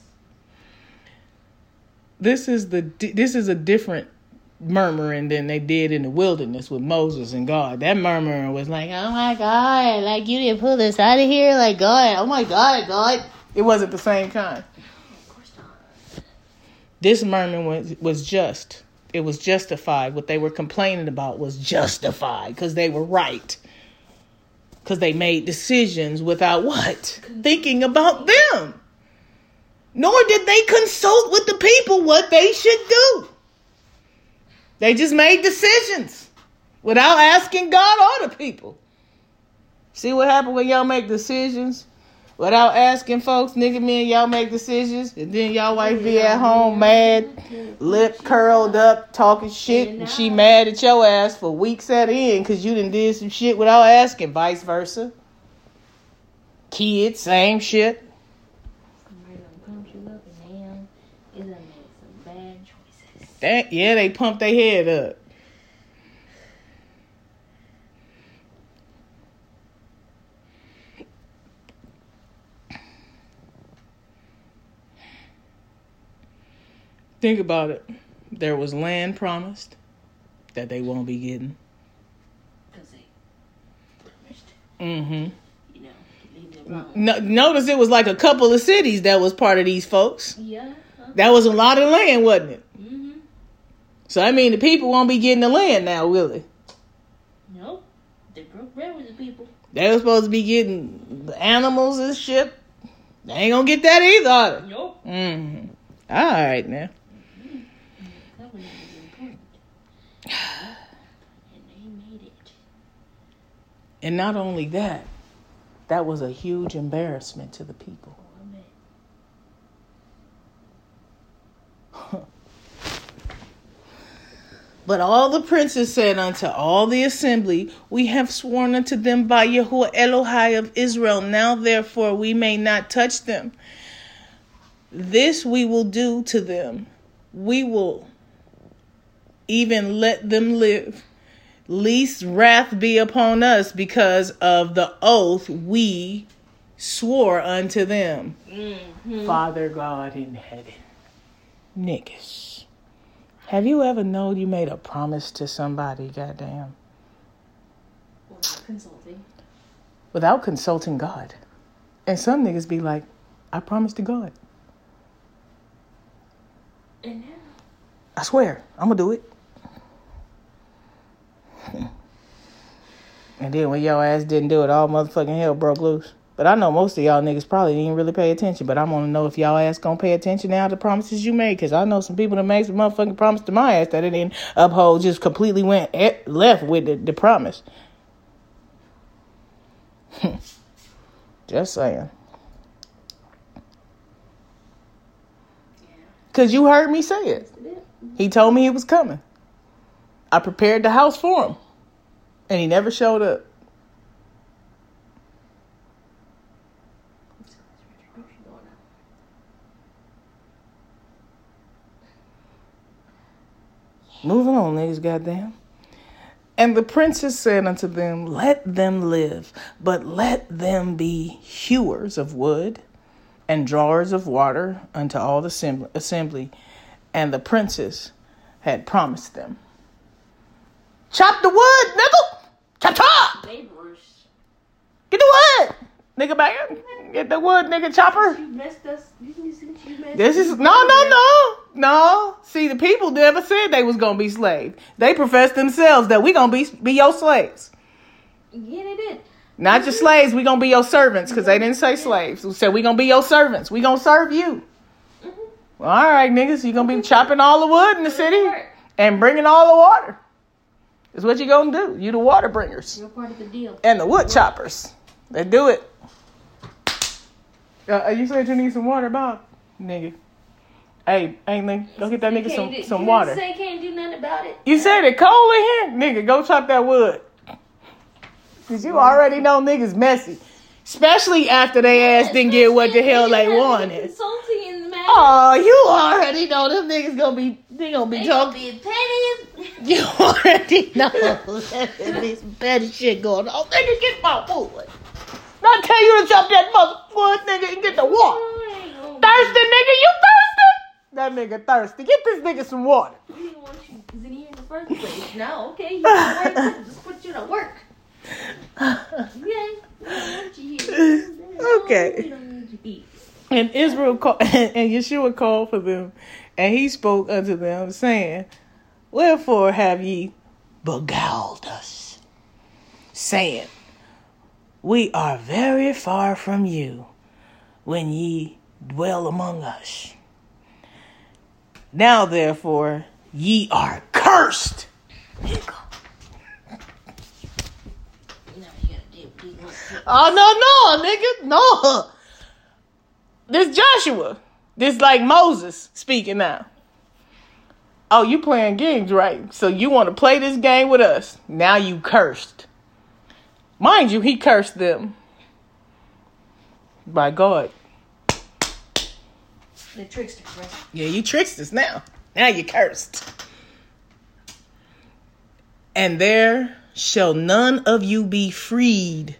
This is the this is a different murmuring than they did in the wilderness with Moses and God. That murmuring was like, "Oh my God, like you didn't pull this out of here, like God, oh my God, God." It wasn't the same kind. This murmuring was, was just. It was justified. What they were complaining about was justified because they were right. Because they made decisions without what? Thinking about them. Nor did they consult with the people what they should do. They just made decisions without asking God or the people. See what happened when y'all make decisions without asking folks, nigga, me and y'all make decisions, and then y'all wife be at home mad, lip curled up, talking shit, and she mad at your ass for weeks at end because you done did some shit without asking, vice versa. Kids, same shit. Somebody done pumped you up and damn, you done bad choices. That, yeah, they pump their head up. Think about it. There was land promised that they won't be getting. Because they promised, Mm-hmm. you know, leave it alone. No, notice it was like a couple of cities that was part of these folks. Yeah. Huh? That was a lot of land, wasn't it? Mm-hmm. So I mean, the people won't be getting the land now, will they? Nope. They broke bread with the people. They were supposed to be getting the animals and shit. They ain't gonna get that either. Nope. Mm-hmm. All right now. Covenant was important. and they made it. And not only that, that was a huge embarrassment to the people. But all the princes said unto all the assembly, We have sworn unto them by Yahuah Elohai of Israel. Now therefore we may not touch them. This we will do to them. We will even let them live. Least wrath be upon us because of the oath we swore unto them. Mm-hmm. Father God in heaven. Niggas. Have you ever known you made a promise to somebody, goddamn, Without consulting. without consulting God? And some niggas be like, I promise to God. And now, I swear, I'm gonna do it. and then when y'all ass didn't do it, all motherfucking hell broke loose. But I know most of y'all niggas probably didn't really pay attention. But I want to know if y'all ass gonna pay attention now to promises you made. Because I know some people that made some motherfucking promise to my ass that it didn't uphold, just completely went at, left with the, the promise. just saying. Because you heard me say it. He told me he was coming. I prepared the house for him. And he never showed up. Moving on, niggas, goddamn. And the princess said unto them, Let them live, but let them be hewers of wood and drawers of water unto all the assembly. And the princess had promised them. Chop the wood, nigga! Chop, chop! Get the wood! Nigga, back Get the wood, nigga, chopper. You messed us. You, messed This is no, no, no, no. See, the people never said they was gonna be slaves. They professed themselves that we gonna be be your slaves, Yeah, they did. not your slaves. We gonna be your servants because they didn't say slaves. We said we gonna be your servants. We gonna serve you. Mm-hmm. Well, all right, niggas, you gonna be chopping all the wood in the city and bringing all the water. Is what you gonna do. You the water bringers You're part of the deal. and the wood choppers. They do it. Uh, you said you need some water, Bob, nigga. Hey, hey, nigga, go get that nigga can't some do- some you water. Say can't do nothing about it. You said it cold in here? Nigga, go chop that wood. Cause you already know niggas messy. Especially after they ass didn't get what the hell they wanted. Consulting in the matter. Oh, you already know them niggas gonna be they gonna be They gonna talking. be. You already know this petty shit going on. Nigga, get my wood. Not tell you to chop that motherfucker, nigga, and get the water. Thirsty nigga, you thirsty? That nigga thirsty. Get this nigga some water. We didn't want you in here in the first place. No, okay, you work. Just put you to work. Okay, we don't want you here. Okay. We don't need you here. And Israel called, and Yahusha called for them, and he spoke unto them, saying, Wherefore have ye beguiled us? Saying, We are very far from you when ye dwell among us. Now, therefore, ye are cursed. Oh, no, no, nigga. No. This Joshua. This like Moses speaking now. Oh, you playing games, right? So you want to play this game with us. Now you cursed. Mind you, he cursed them. By God. The trickster, right? Yeah, you tricked us now. Now you cursed. And there shall none of you be freed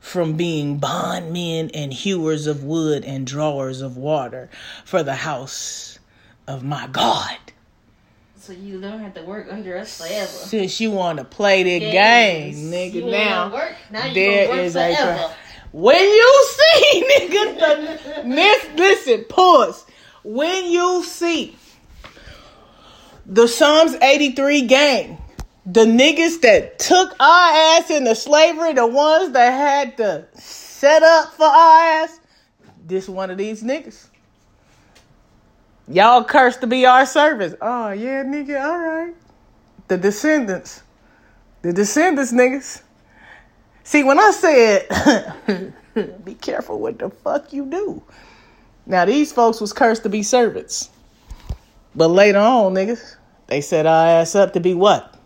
from being bondmen and hewers of wood and drawers of water for the house of my God. So you don't have to work under us forever. Since you want to play the Yes. game, nigga, You now work, now you there is a forever. when you see nigga the this listen pause when you see the Psalms 83 gang the niggas that took our ass into slavery the ones that had to set up for our ass this one of these niggas y'all cursed to be our servants oh yeah nigga all right the descendants the descendants niggas See, when I said, be careful what the fuck you do. Now, these folks was cursed to be servants. But later on, niggas, they set our ass up to be what?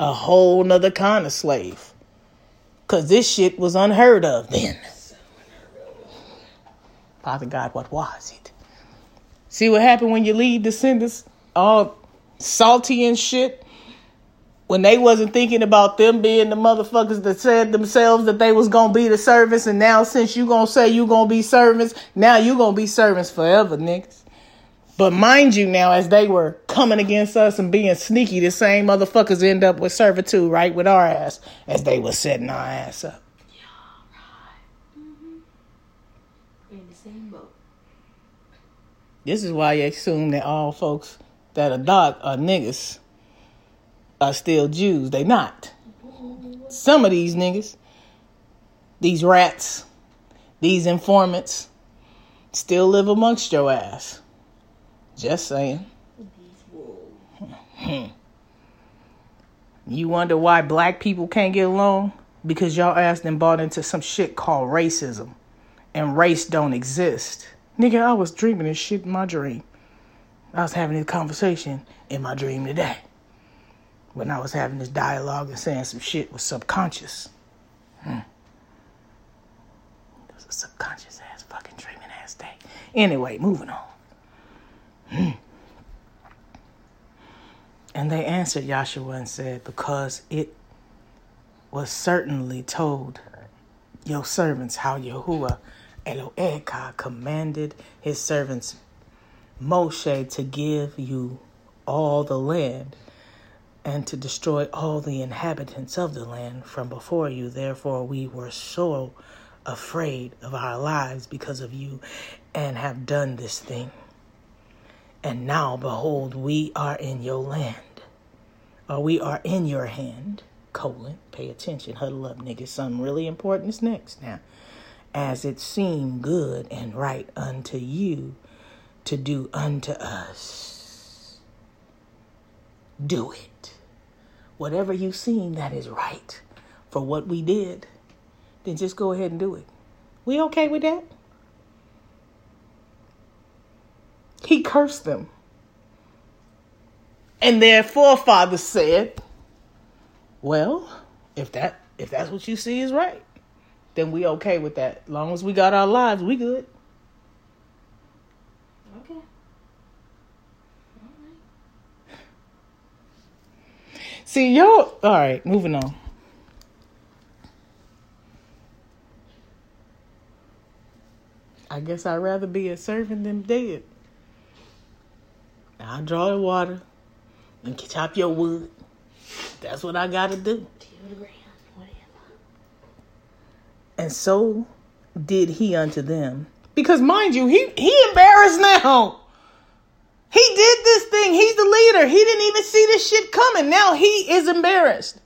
A whole nother kind of slave. Because this shit was unheard of then. Father God, what was it? See what happened when you leave descendants all salty and shit? when they wasn't thinking about them being the motherfuckers that said themselves that they was gonna be the servants, and now since you gonna say you gonna be servants, now you gonna be servants forever, niggas. But mind you, now as they were coming against us and being sneaky, the same motherfuckers end up with servitude, right, with our ass, as they were setting our ass up. Yeah, right. We're in the same boat. This is why you assume that all folks that adopt are niggas are still Jews. They not. Some of these niggas, these rats, these informants, still live amongst your ass. Just saying. You wonder why black people can't get along? Because y'all ass done bought into some shit called racism. And race don't exist. Nigga, I was dreaming this shit in my dream. I was having this conversation in my dream today. When I was having this dialogue and saying some shit was subconscious. Hmm. It was a subconscious ass fucking dreaming ass day. Anyway, moving on. And they answered Joshua and said, Because it was certainly told your servants how Yahuah Elohayka commanded his servants Moshe to give you all the land and to destroy all the inhabitants of the land from before you. Therefore, we were so afraid of our lives because of you and have done this thing. And now, behold, we are in your land, or we are in your hand. Colon, pay attention, huddle up, nigga. Something really important is next now. As it seemed good and right unto you to do unto us. Do it. Whatever you seen that is right for what we did, then just go ahead and do it. We okay with that? He cursed them. And their forefathers said, Well, if that if that's what you see is right, then we okay with that. As long as we got our lives, we good. Okay. All right. See, yo, all right, moving on. I guess I'd rather be a servant than dead. I'll draw the water and chop your wood. That's what I gotta do. And so did he unto them. Because mind you, he he embarrassed now. He did this thing. He's the leader. He didn't even see this shit coming. Now he is embarrassed.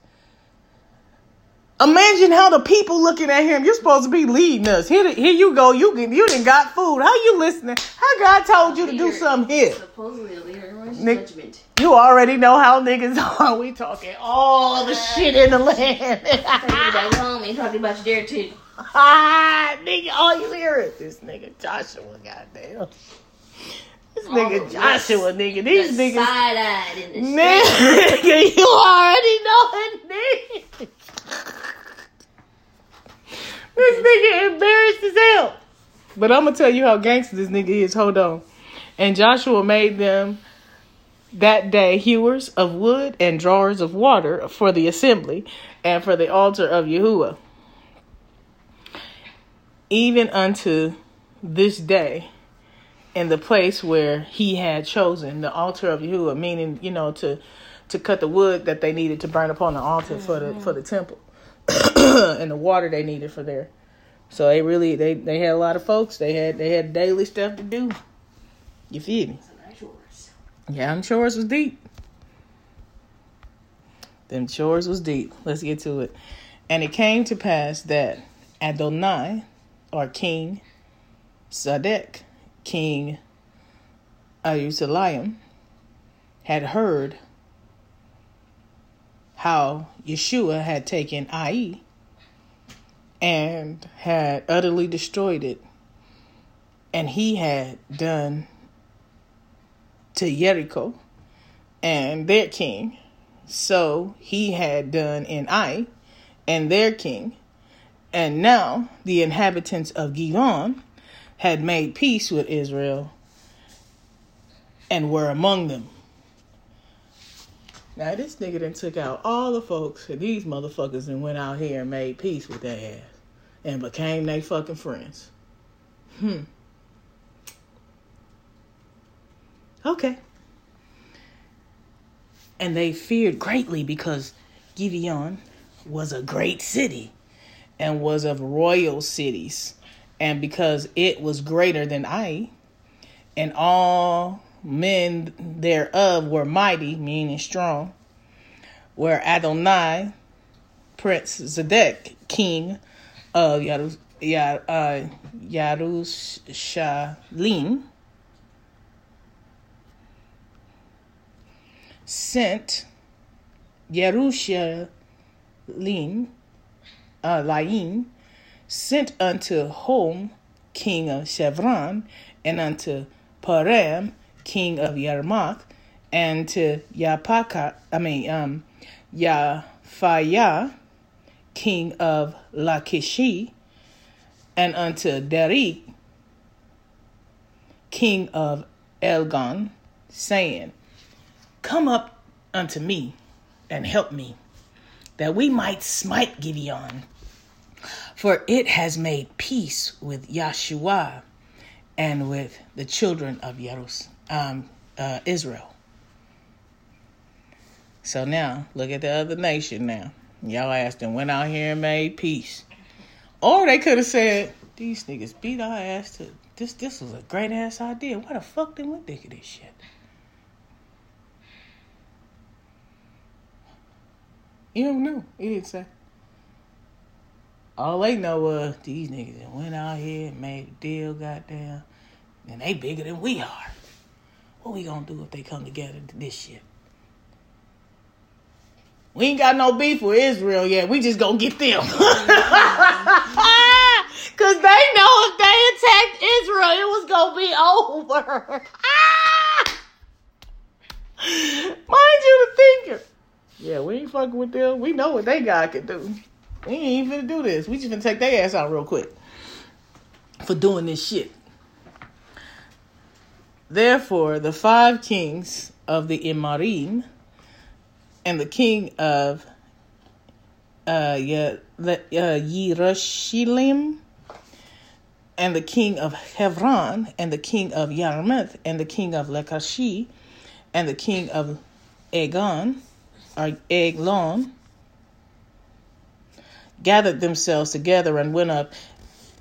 Imagine how the people looking at him. You're supposed to be leading us. Here, here you go. You can, you didn't got food. How you listening? How God told you to do something here? Supposedly a leader Nick- judgment. You already know how niggas are. We talking all the shit in the land. Talking about home and talking about your too. ah, nigga, all you hear is this nigga Joshua. Goddamn. This nigga Oh, Joshua, nigga. These the niggas. side eyed in the. Nigga, you already know it, nigga. This nigga embarrassed as hell. But I'm gonna tell you how gangster this nigga is. Hold on. And Joshua made them that day hewers of wood and drawers of water for the assembly and for the altar of Yahuah. Even unto this day, in the place where he had chosen the altar of Yahuah, meaning you know to to cut the wood that they needed to burn upon the altar for the for the temple, and the water they needed for there. So they really they they had a lot of folks. They had they had daily stuff to do. You feel me? Yeah, them chores was deep. Them chores was deep. Let's get to it. And it came to pass that Adonai, or King Sadek, King Jerusalem, had heard how Yeshua had taken Ai and had utterly destroyed it. And he had done to Jericho and their king. So he had done in Ai and their king. And now the inhabitants of Givon had made peace with Israel and were among them. Now this nigga then took out all the folks and these motherfuckers and went out here and made peace with their ass and became they fucking friends. Hmm. Okay. And they feared greatly because Gibeon was a great city and was of royal cities, and because it was greater than Ai, and all men thereof were mighty, meaning strong, where Adonai, Prince Zedek, king of Yarus, Yar, uh, sent Yerushalim, uh, Laim, sent unto Hom, king of Chevron, and unto Param, king of Yarmouth, and to Yapaka, I mean, um, Yaphaya, king of Lachishi, and unto Derek, king of Elgon, saying, Come up unto me and help me, that we might smite Gibeon. For it has made peace with Yahusha and with the children of Yerus, um, uh, Israel. So now, look at the other nation now. Y'all asked them, went out here and made peace. Or they could have said, these niggas beat our ass to this this was a great ass idea. Why the fuck didn't we think of this shit? You don't know. He didn't say. All they know was these niggas that went out here and made a deal, goddamn. And they bigger than we are. What we gonna do if they come together to this shit? We ain't got no beef with Israel yet. We just gonna get them. Cause they know if they attacked Israel, it was gonna be over. Mind you the thinker. Yeah, we ain't fucking with them. We know what they God can do. We ain't even finna do this. We just gonna take their ass out real quick for doing this shit. Therefore, the five kings of the Imarim and the king of uh, Le- uh, Yerushalayim and the king of Hebron and the king of Yarmouth and the king of Lekashi and the king of Egon or Eglon gathered themselves together and went up,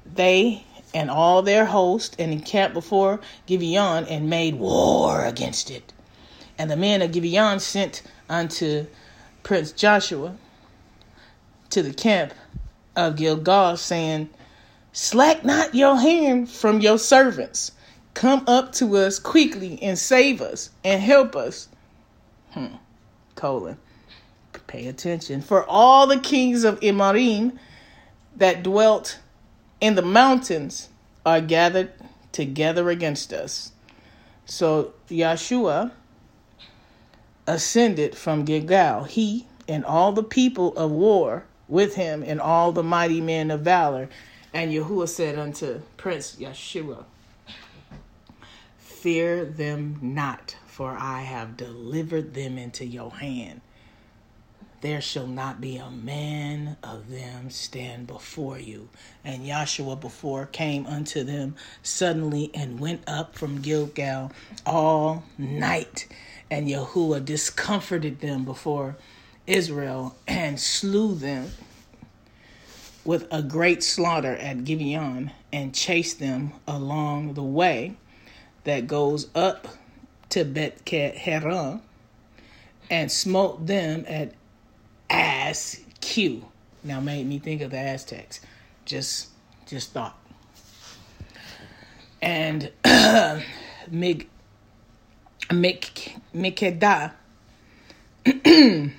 they and all their host, and encamped before Gibeon and made war against it. And the men of Gibeon sent unto Prince Joshua to the camp of Gilgal, saying, Slack not your hand from your servants. Come up to us quickly and save us and help us. Hmm. Colon. Pay attention. For all the kings of Imarim that dwelt in the mountains are gathered together against us. So Yeshua ascended from Gilgal, he and all the people of war with him and all the mighty men of valor. And Yahuah said unto Prince Yeshua, Fear them not, for I have delivered them into your hand. There shall not be a man of them stand before you. And Joshua before came unto them suddenly and went up from Gilgal all night. And Yahuah discomforted them before Israel and slew them with a great slaughter at Gibeon and chased them along the way that goes up to Bet Heron and smote them at As Q. Now made me think of the Aztecs. Just just thought. And Mig Mik Mikeda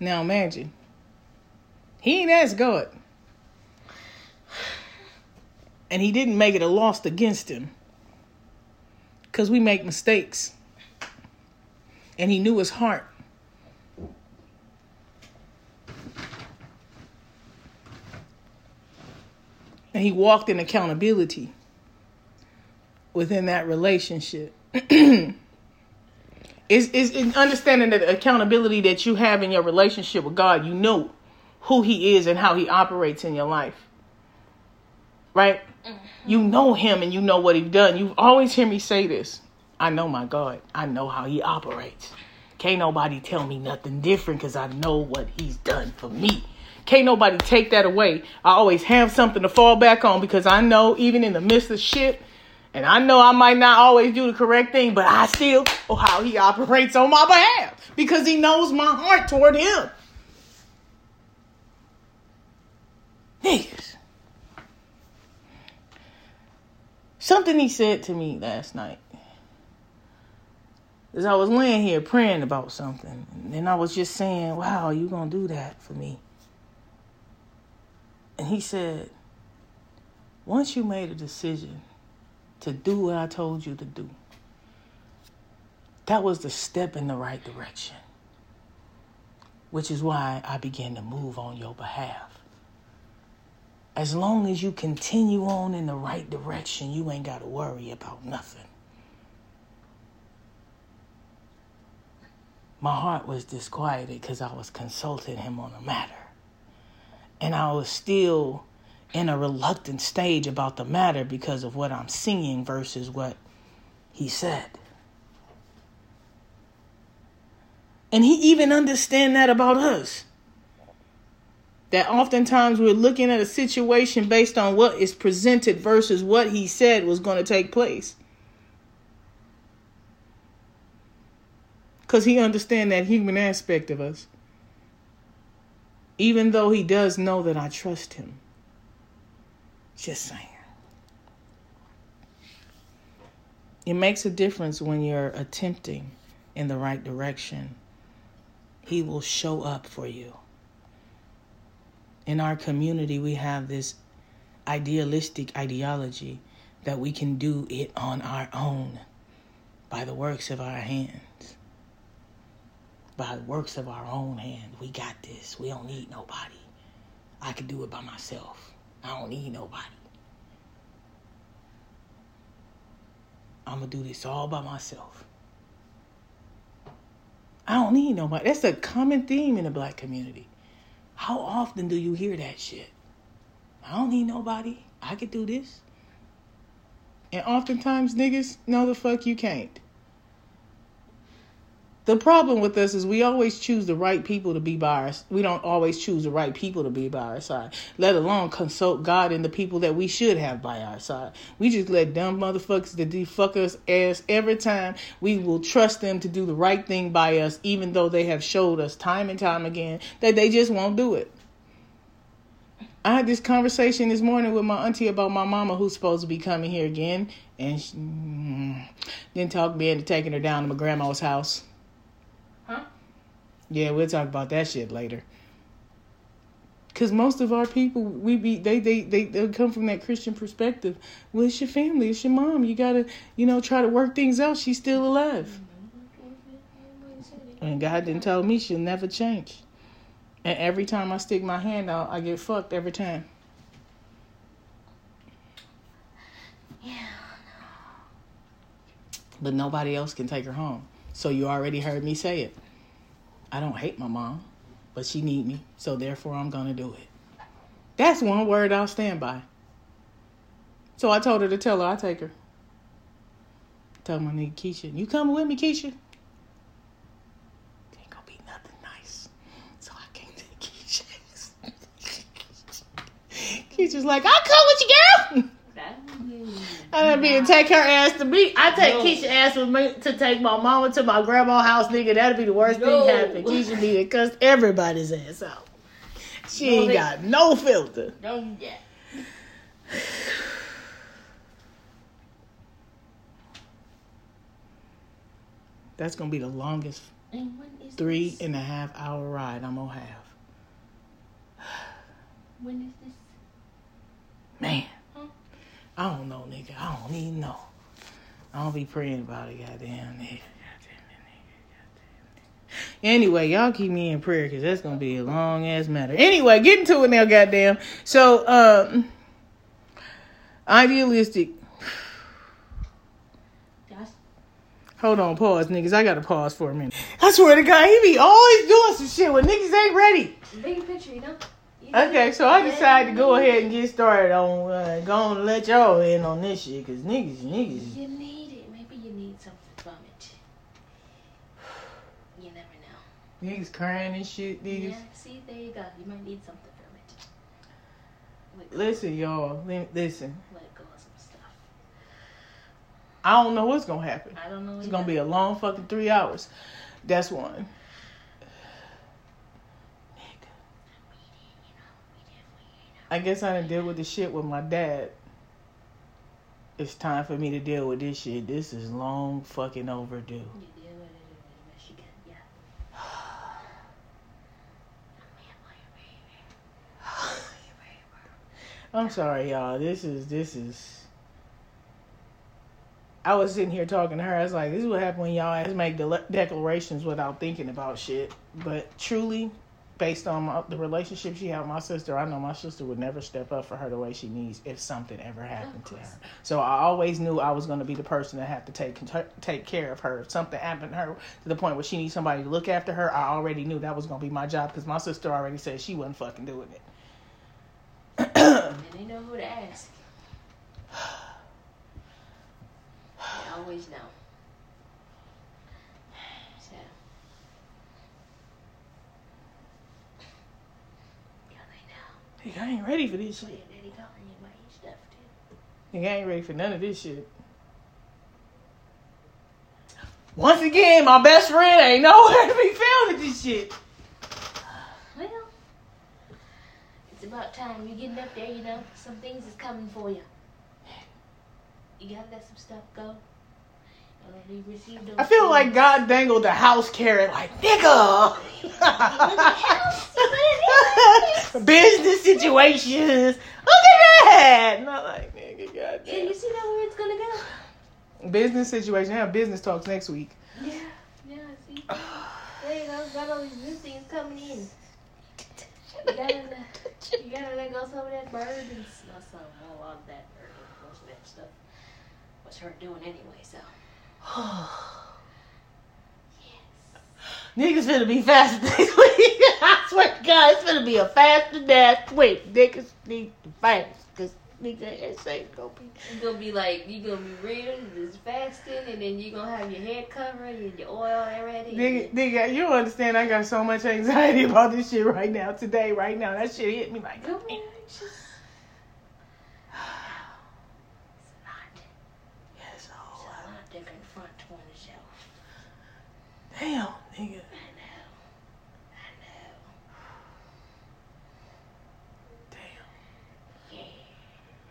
Now imagine. He ain't as good. And he didn't make it a loss against him. Because we make mistakes. And he knew his heart. And he walked in accountability within that relationship. is is understanding that the accountability that you have in your relationship with God, you know who He is and how He operates in your life. Right? Mm-hmm. You know Him and you know what He's done. You always hear me say this. I know my God. I know how He operates. Can't nobody tell me nothing different because I know what He's done for me. Can't nobody take that away. I always have something to fall back on because I know even in the midst of shit, and I know I might not always do the correct thing, but I still know how he operates on my behalf because he knows my heart toward him. Niggas. Something he said to me last night. As I was laying here praying about something, and then I was just saying, Wow, you gonna do that for me. And he said, Once you made a decision to do what I told you to do. That was the step in the right direction, which is why I began to move on your behalf. As long as you continue on in the right direction, you ain't got to worry about nothing. My heart was disquieted because I was consulting him on a matter. And I was still in a reluctant stage about the matter because of what I'm seeing versus what he said. And he even understand that about us. That oftentimes we're looking at a situation based on what is presented versus what he said was going to take place. Because he understand that human aspect of us. Even though he does know that I trust him. Just saying. It makes a difference when you're attempting in the right direction. He will show up for you. In our community, we have this idealistic ideology that we can do it on our own by the works of our hands. By the works of our own hand. We got this. We don't need nobody. I can do it by myself. I don't need nobody. I'm going to do this all by myself. I don't need nobody. That's a common theme in the black community. How often do you hear that shit? I don't need nobody. I could do this. And oftentimes niggas, no the fuck you can't. The problem with us is we always choose the right people to be by us. We don't always choose the right people to be by our side, let alone consult God and the people that we should have by our side. We just let dumb motherfuckers that do fuck us ass every time. We will trust them to do the right thing by us, even though they have showed us time and time again that they just won't do it. I had this conversation this morning with my auntie about my mama who's supposed to be coming here again, and she, mm, then talk me into taking her down to my grandma's house. Yeah, we'll talk about that shit later. Cause most of our people, we be they they they they come from that Christian perspective. Well, it's your family, it's your mom. You gotta you know try to work things out. She's still alive, and God didn't tell me she'll never change. And every time I stick my hand out, I get fucked every time. Yeah. But nobody else can take her home. So you already heard me say it. I don't hate my mom, but she need me, so therefore I'm gonna do it. That's one word I'll stand by. So I told her to tell her I take her. Tell my nigga Keisha, you coming with me, Keisha? Ain't gonna be nothing nice. So I take Keisha. Keisha's like, I'll come with you, girl. That I done be to take her ass to me. I take No. Keisha ass with me to take my mama to my grandma house, nigga. That'd be the worst No. thing happen. Keisha be to cuss everybody's ass out. She No, ain't they- got no filter. Do that. That's gonna be the longest And three this? and a half hour ride I'm gonna have. When is this? Man? I don't know, nigga. I don't even know. I don't be praying about it, goddamn nigga. Goddamn it, nigga. Goddamn it. Anyway, y'all keep me in prayer because that's gonna be a long ass matter. Anyway, getting to it now, goddamn. So, um, idealistic. Hold on, pause, niggas. I gotta pause for a minute. I swear to God, he be always doing some shit when niggas ain't ready. big picture, you know. Okay, so I decided to go ahead and get started on uh, going to let y'all in on this shit because niggas, niggas. You need it. Maybe you need something from it. You never know. Niggas crying and shit, niggas. Yeah, see, there you go. You might need something from it. Let Listen, y'all. Listen. let go of some stuff. I don't know what's gonna happen. I don't know. It's either. gonna be a long fucking three hours. That's one. I guess I didn't deal with the shit with my dad. It's time for me to deal with this shit. This is long fucking overdue. You deal with it as best. Yeah. I'm sorry, y'all. This is this is. I was sitting here talking to her. I was like, "This is what happened when y'all ass make de- declarations without thinking about shit." But truly, based on my, the relationship she had with my sister, I know my sister would never step up for her the way she needs if something ever happened to her. So I always knew I was going to be the person that had to take take care of her. If something happened to her to the point where she needs somebody to look after her, I already knew that was going to be my job because my sister already said she wasn't fucking doing it. And they know who to ask. They always know. So. Yeah, Nigga, I ain't ready for this shit. your daddy calling you about your stuff too. Nigga, I ain't ready for none of this shit. Once again, my best friend ain't nowhere to be found with this shit. Well, it's about time You're getting up there, you know. Some things is coming for you. You gotta let some stuff go. Uh, you received those I feel like God dangled the house carrot like, nigga. Business situations. Look at that. Not like, nigga, God. Yeah, goddamn. you see that where it's gonna go? Business situation. I have business talks next week. Yeah, yeah, see. There you go. Got all these new things coming in. You gotta, you gotta let go some of that burden. Not some, a lot of that burden. Most of that stuff was her doing anyway, so. Niggas finna be faster this week. I swear to God, it's finna be a faster dash week. Niggas need to fast. Cause Nigga, it's ain't gonna be. Gonna be like, you gonna be real, just fasting, and then you gonna have your head covered and your oil already. Nigga, nigga, you understand. I got so much anxiety about this shit right now, today, right now. That shit hit me like. Come on, it's just- Yes, It's oh, a lot different front to on the shelf. Damn, nigga. I know. I know. Damn. Yeah.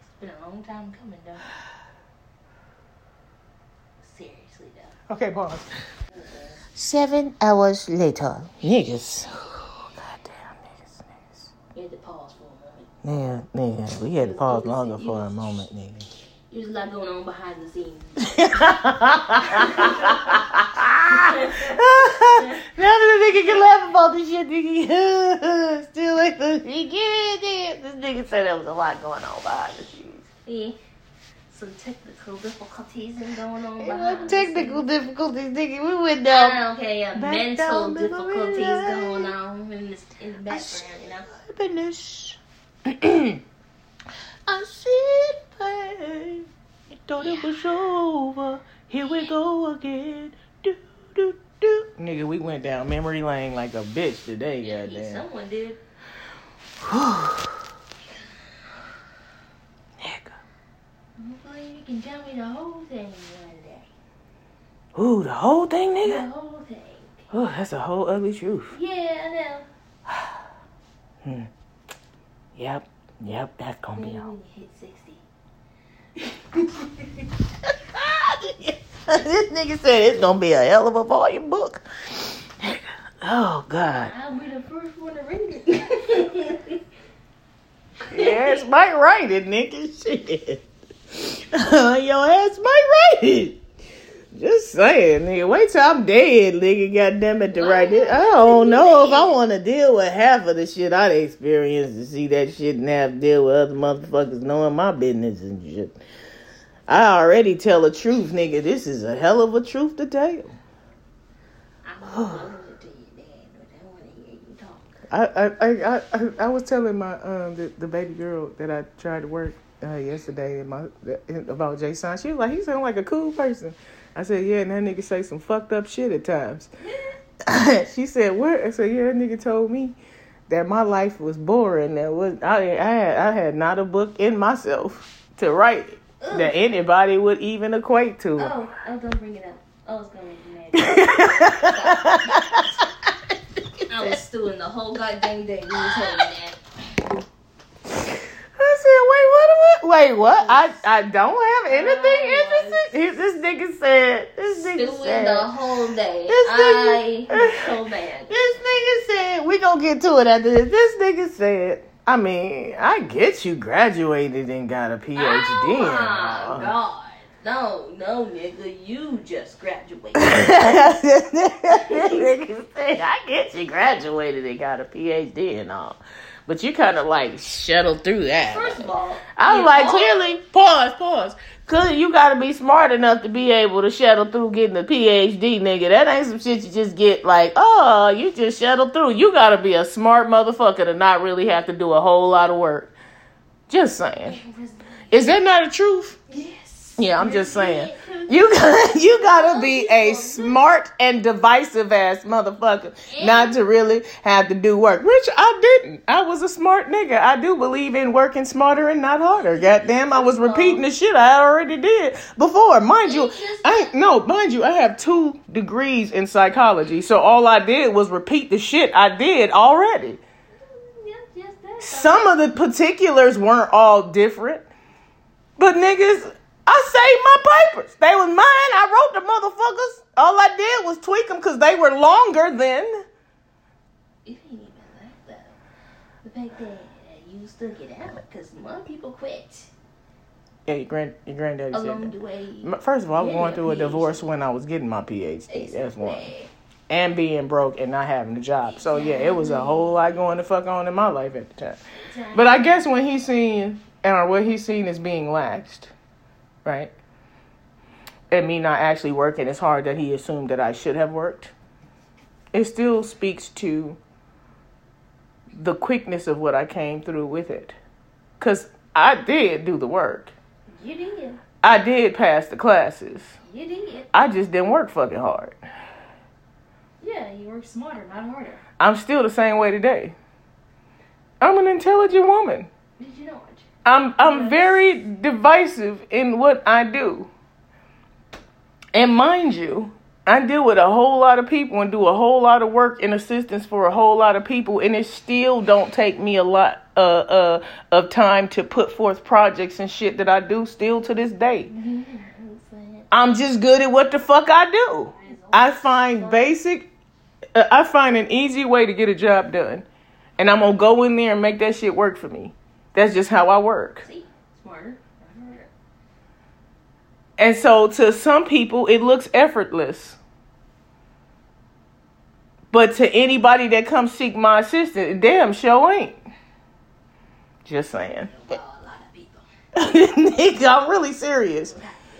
It's been a long time coming, though. Seriously, though. Okay, pause. Seven hours later. Niggas. Goddamn, niggas, niggas. You had to pause for a moment. Nigga, nigga, we had to pause longer for a moment, nigga. There's a lot going on behind the scenes. now that the nigga can laugh about this shit, nigga. Still like the he. This nigga said there was a lot going on behind the scenes. Yeah. Some technical difficulties and going on It behind wasn't the technical scenes. difficulties, nigga. We went down. Okay, yeah, Back mental down difficulties going on in, this, in the background, you know. Happiness. I see it, babe. Thought it was over. Here we go again. Do, do, do. Nigga, we went down memory lane like a bitch today, Yeah, goddamn. someone did. Nigga. Hopefully you can tell me the whole thing one day. Ooh, the whole thing, nigga? The whole thing. Oh, that's a whole ugly truth. Yeah, I know. Hmm. Yep. Yep, that's gonna Maybe be all. when you hit 60. this nigga said it's gonna be a hell of a volume book. Oh God. I'll be the first one to read it. Yes, might write it, nigga. Shit. Your ass might write it. Just saying, nigga. Wait till I'm dead, nigga. Goddamn it, to write it. I don't know if I want to deal with half of the shit I'd experienced to see that shit and have to deal with other motherfuckers knowing my business and shit. I already tell the truth, nigga. This is a hell of a truth to tell. I'm gonna it to you, Dad, but I want to hear you talk. I I, I, I, I was telling my um the, the baby girl that I tried to work uh, yesterday in my in, about Jason. She was like, he sound like a cool person. I said, yeah, and that nigga say some fucked up shit at times. she said, what? I said, yeah, that nigga told me that my life was boring. That was I I had I had not a book in myself to write it that anybody would even equate to. Oh, oh, don't bring it up. Oh, it's gonna make you mad. I was stewing the whole goddamn day you told me that. I said, wait, what? what? Wait, what? I I don't have anything oh, interesting. He- This nigga said. This nigga Stewing said. the whole day. This nigga- was so mad. This nigga said. We gonna get to it after this. This nigga said. I mean, I get you graduated and got a PhD. Oh my god. No, no, nigga, you just graduated. this nigga said, I get you graduated and got a PhD and all. But you kind of like shuttled through that. First of all, I was like, clearly, pause, pause. Cause you gotta be smart enough to be able to shuttle through getting a PhD, nigga. That ain't some shit you just get like, oh, you just shuttle through. You gotta be a smart motherfucker to not really have to do a whole lot of work. Just saying. Is that not a truth? Yes. Yeah, I'm just saying. You you gotta be a smart and divisive ass motherfucker not to really have to do work. Which I didn't. I was a smart nigga. I do believe in working smarter and not harder. Goddamn, I was repeating the shit I already did before. Mind you, I no, mind you, I have two degrees in psychology. So all I did was repeat the shit I did already. Yes, yes, that's Some of the particulars weren't all different. But niggas, I saved my papers. They was mine. I wrote the motherfuckers. All I did was tweak them because they were longer than. It ain't even like that though. The fact that you still get out because more people quit Yeah, your, grand, your granddaddy along said the way. First of all, I was going through a PhD. divorce when I was getting my PhD. That's one. And being broke and not having a job. So yeah, it was a whole lot going to fuck on in my life at the time. But I guess when he's seen, or what he's seen as being laxed, right? And me not actually working as hard that he assumed that I should have worked, it still speaks to the quickness of what I came through with it. Because I did do the work. You did. I did pass the classes. You did. I just didn't work fucking hard. Yeah, you work smarter, not harder. I'm still the same way today. I'm an intelligent woman. Did you know? I'm I'm very divisive in what I do. And mind you, I deal with a whole lot of people and do a whole lot of work and assistance for a whole lot of people and it still don't take me a lot uh, uh, of time to put forth projects and shit that I do still to this day. I'm just good at what the fuck I do. I find basic uh, I find an easy way to get a job done. And I'm going to go in there and make that shit work for me. That's just how I work. See, smarter. And so to some people, it looks effortless. But to anybody that comes seek my assistance, damn sure ain't. Just saying. Wow, a lot of people. I'm really serious.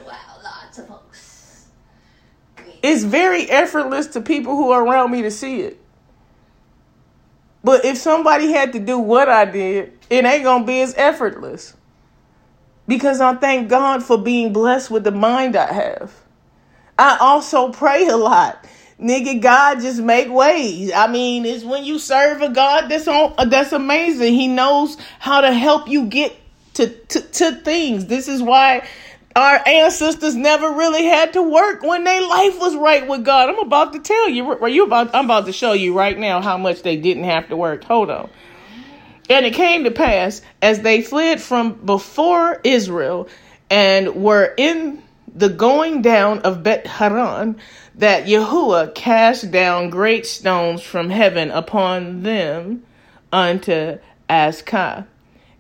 Wow, lots of folks. It's very effortless to people who are around me to see it. But if somebody had to do what I did, it ain't gonna be as effortless. Because I thank God for being blessed with the mind I have. I also pray a lot. Nigga, God just make ways. I mean, it's when you serve a God that's on that's amazing. He knows how to help you get to, to, to things. This is why our ancestors never really had to work when their life was right with God. I'm about to tell you. Are you about? I'm about to show you right now how much they didn't have to work. Hold on. And it came to pass as they fled from before Israel and were in the going down of Bet Haran that Yahuah cast down great stones from heaven upon them unto Azkah,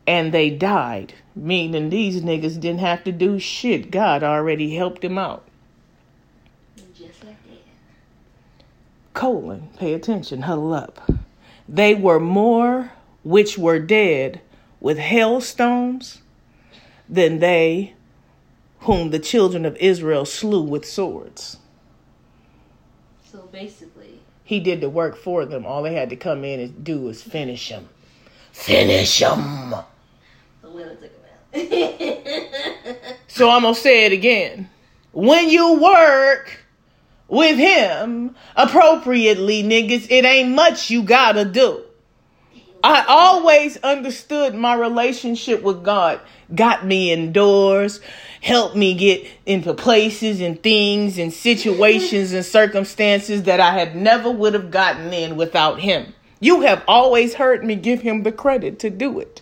and they died. Meaning these niggas didn't have to do shit. God already helped them out. Just like that. colon, pay attention, huddle up. They were more which were dead with hailstones than they whom the children of Israel slew with swords. So basically, He did the work for them. All they had to come in and do was finish them. Finish them. the winner took him out. So I'm going to say it again. When you work with him appropriately, niggas, it ain't much you got to do. I always understood my relationship with God got me indoors, helped me get into places and things and situations and circumstances that I had never would have gotten in without him. You have always heard me give him the credit to do it.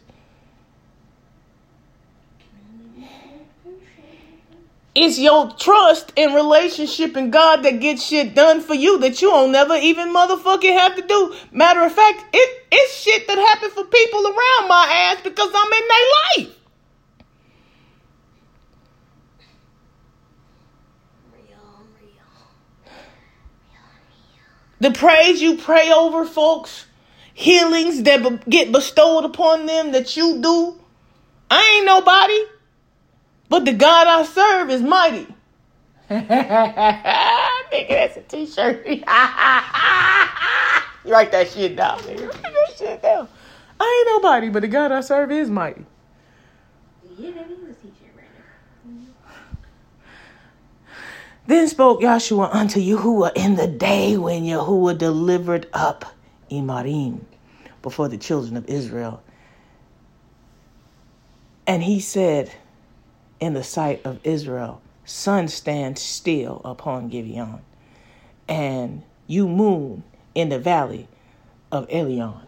It's your trust and relationship in God that gets shit done for you that you don't never even motherfucking have to do. Matter of fact, it, it's shit that happened for people around my ass because I'm in their life. The praise you pray over folks, healings that be- get bestowed upon them that you do, I ain't nobody. But the God I serve is mighty. nigga, that's a t-shirt. you write that shit down, nigga. Write that shit down. I ain't nobody, but the God I serve is mighty. Yeah, that is a t-shirt right there. Then spoke Joshua unto Yahuah in the day when Yahuah delivered up Imarim before the children of Israel. And he said in the sight of Israel, Sun stand still upon Gibeon, and you moon in the valley of Elion.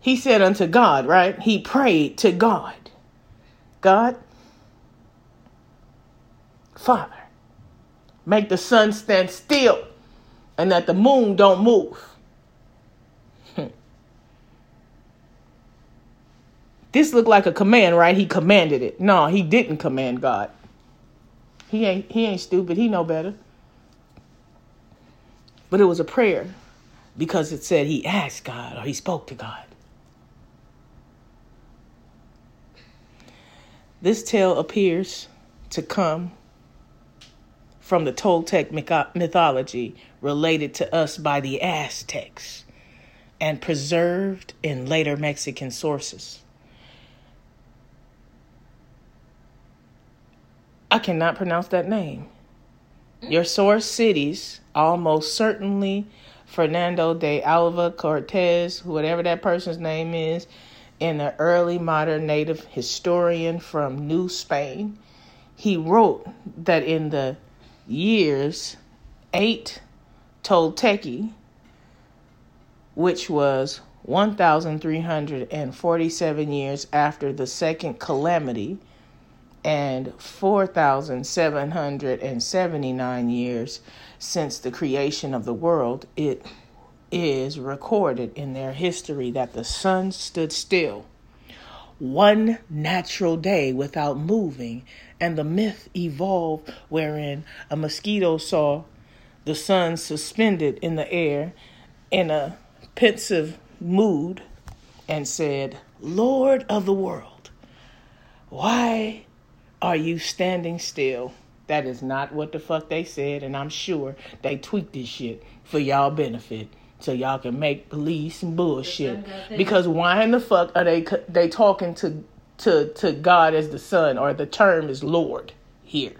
He said unto God, right? He prayed to God. God, Father, make the sun stand still and that the moon don't move. This looked like a command, right? He commanded it. No, he didn't command God. He ain't he ain't stupid. He know better. But it was a prayer because it said he asked God or he spoke to God. This tale appears to come from the Toltec mythology related to us by the Aztecs and preserved in later Mexican sources. I cannot pronounce that name. Your source cities almost certainly Fernando de Alva Cortés, whatever that person's name is, in an early modern native historian from New Spain. He wrote that in the years 8 Tolteки, which was 1,347 years after the second calamity, and 4,779 years since the creation of the world, it is recorded in their history that the sun stood still one natural day without moving, and the myth evolved wherein a mosquito saw the sun suspended in the air in a pensive mood and said, Lord of the world, why are you standing still? That is not what the fuck they said, and I'm sure they tweaked this shit for y'all benefit so y'all can make believe and bullshit. Because why in the fuck are they they talking to to to God as the Son or the term is Lord here?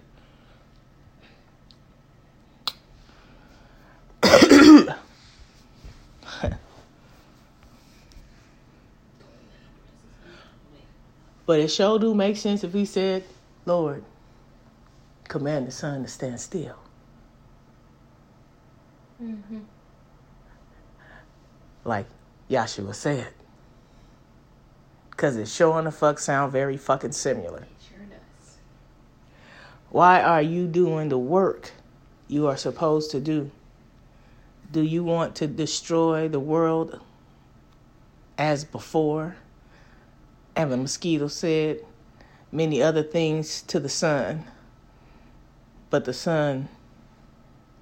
but it sure do make sense if he said, Lord, command the sun to stand still. Mm-hmm. Like Yahshua said. Because it sure the fuck sound very fucking similar. It sure does. Why are you doing the work you are supposed to do? Do you want to destroy the world as before? And the mosquito said many other things to the sun, but the sun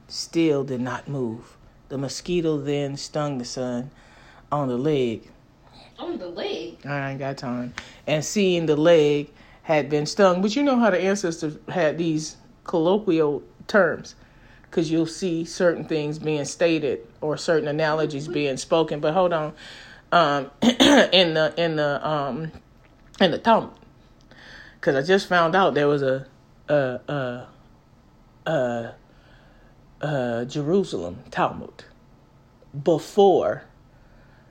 still did not move. The mosquito then stung the sun on the leg. On the leg? I ain't got time. And seeing the leg had been stung, but you know how the ancestors had these colloquial terms because you'll see certain things being stated or certain analogies being spoken. But hold on, um, in the in the um, in the Talmud, because I just found out there was a a a, a, Jerusalem Talmud before.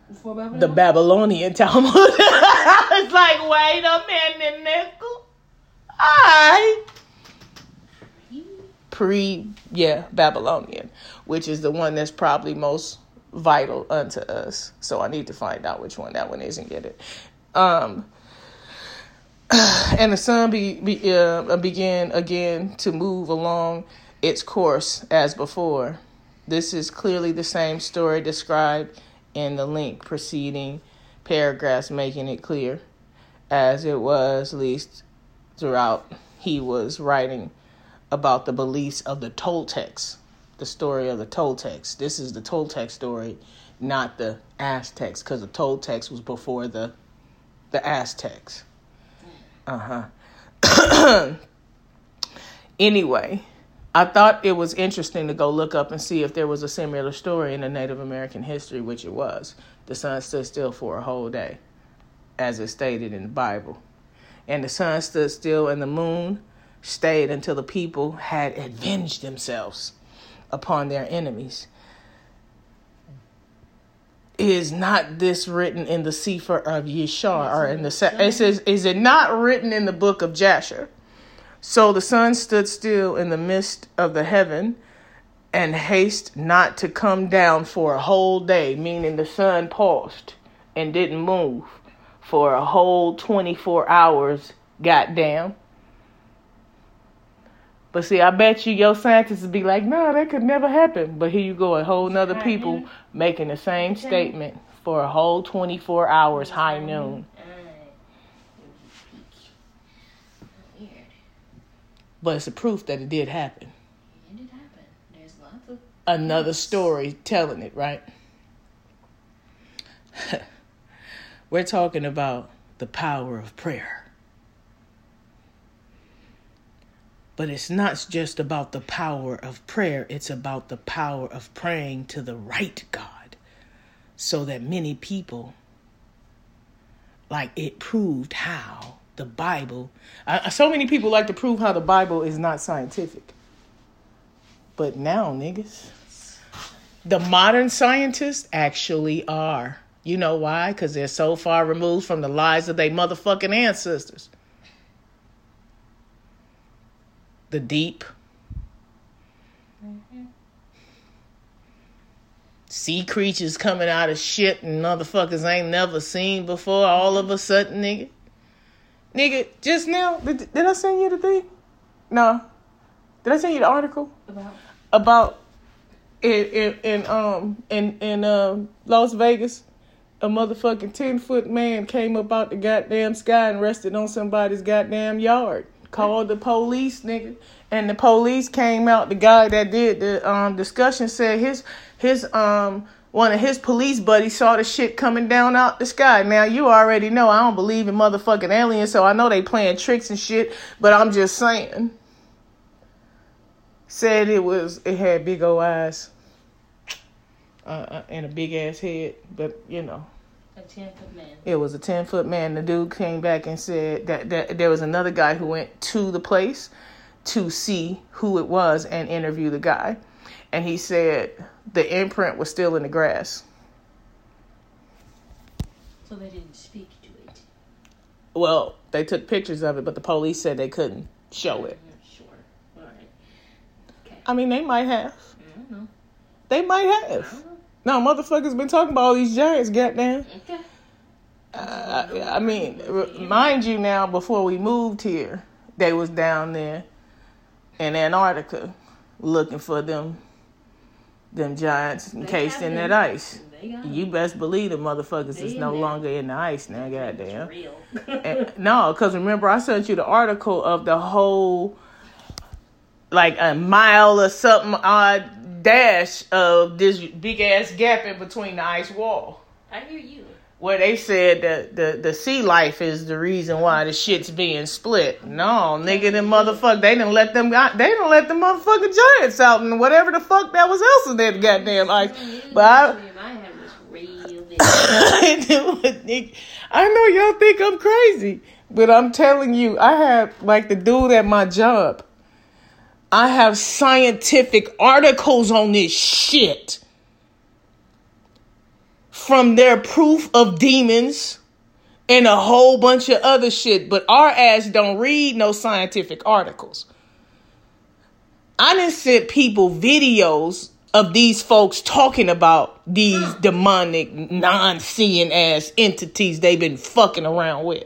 Before Babylon? The Babylonian Talmud. it's like, wait a minute, nickel. I pre yeah babylonian which is the one that's probably most vital unto us so i need to find out which one that one is and get it um and the sun be, be, uh, began again to move along its course as before this is clearly the same story described in the link preceding paragraphs making it clear as it was at least throughout he was writing about the beliefs of the Toltecs, the story of the Toltecs. This is the Toltec story, not the Aztecs, because the Toltecs was before the the Aztecs. Uh huh. anyway, I thought it was interesting to go look up and see if there was a similar story in the Native American history, which it was. The sun stood still for a whole day, as it stated in the Bible. And the sun stood still, and the moon stayed until the people had avenged themselves upon their enemies. Is not this written in the Sefer of Yeshar or in the it says is it not written in the book of Jasher? So the sun stood still in the midst of the heaven and haste not to come down for a whole day, meaning the sun paused and didn't move for a whole 24 hours, goddamn. But see, I bet you your scientists would be like, no, that could never happen. But here you go, a whole nother people making the same statement for a whole 24 hours, high noon. But it's a proof that it did happen. It did happen. There's lots of another story telling it, right? We're talking about the power of prayer. But it's not just about the power of prayer, it's about the power of praying to the right God. So that many people, like it proved how the Bible. So many people like to prove how the Bible is not scientific. But now, niggas, the modern scientists actually are. You know why? Because they're so far removed from the lies of their motherfucking ancestors. The deep. Sea creatures coming out of shit and motherfuckers ain't never seen before all of a sudden, nigga. Nigga, just now, did, did I send you the thing? No. Did I send you the article? About About in in, in um in in um Las Vegas, a motherfucking ten foot man came up out the goddamn sky and rested on somebody's goddamn yard. Called the police, nigga, and the police came out. The guy that did the um discussion said his his um one of his police buddies saw the shit coming down out the sky. Now you already know I don't believe in motherfucking aliens, so I know they playing tricks and shit. But I'm just saying. Said it was it had big old eyes, uh, uh, and a big ass head. But you know, a ten foot man. it was a ten foot man. The dude came back and said that, that there was another guy who went to the place to see who it was and interview the guy, and he said the imprint was still in the grass. So they didn't speak to it. Well, they took pictures of it, but the police said they couldn't show it. Sure. All right. Okay. I mean, they might have. I don't know. They might have. No, motherfuckers been talking about all these giants, goddamn. Okay. Uh, I, I mean, mind you, now before we moved here, they was down there in Antarctica looking for them, them giants encased in that ice. You best believe the motherfuckers They is no there. longer in the ice now, goddamn. And- no, because remember I sent you the article of the whole, like a mile or something odd dash of this big ass gap in between the ice wall I hear you. where they said that the, the sea life is the reason why the shit's being split. No, nigga, them motherfucker, they didn't let them, they didn't let the motherfucking giants out and whatever the fuck that was else in that goddamn mm-hmm. ice. But I, You might have this real big. I do it, nigga. I know y'all think I'm crazy, but I'm telling you, I have like the dude at my job. I have scientific articles on this shit. From their proof of demons and a whole bunch of other shit, but our ass don't read no scientific articles. I didn't send people videos of these folks talking about these demonic, non-seeing ass entities they've been fucking around with.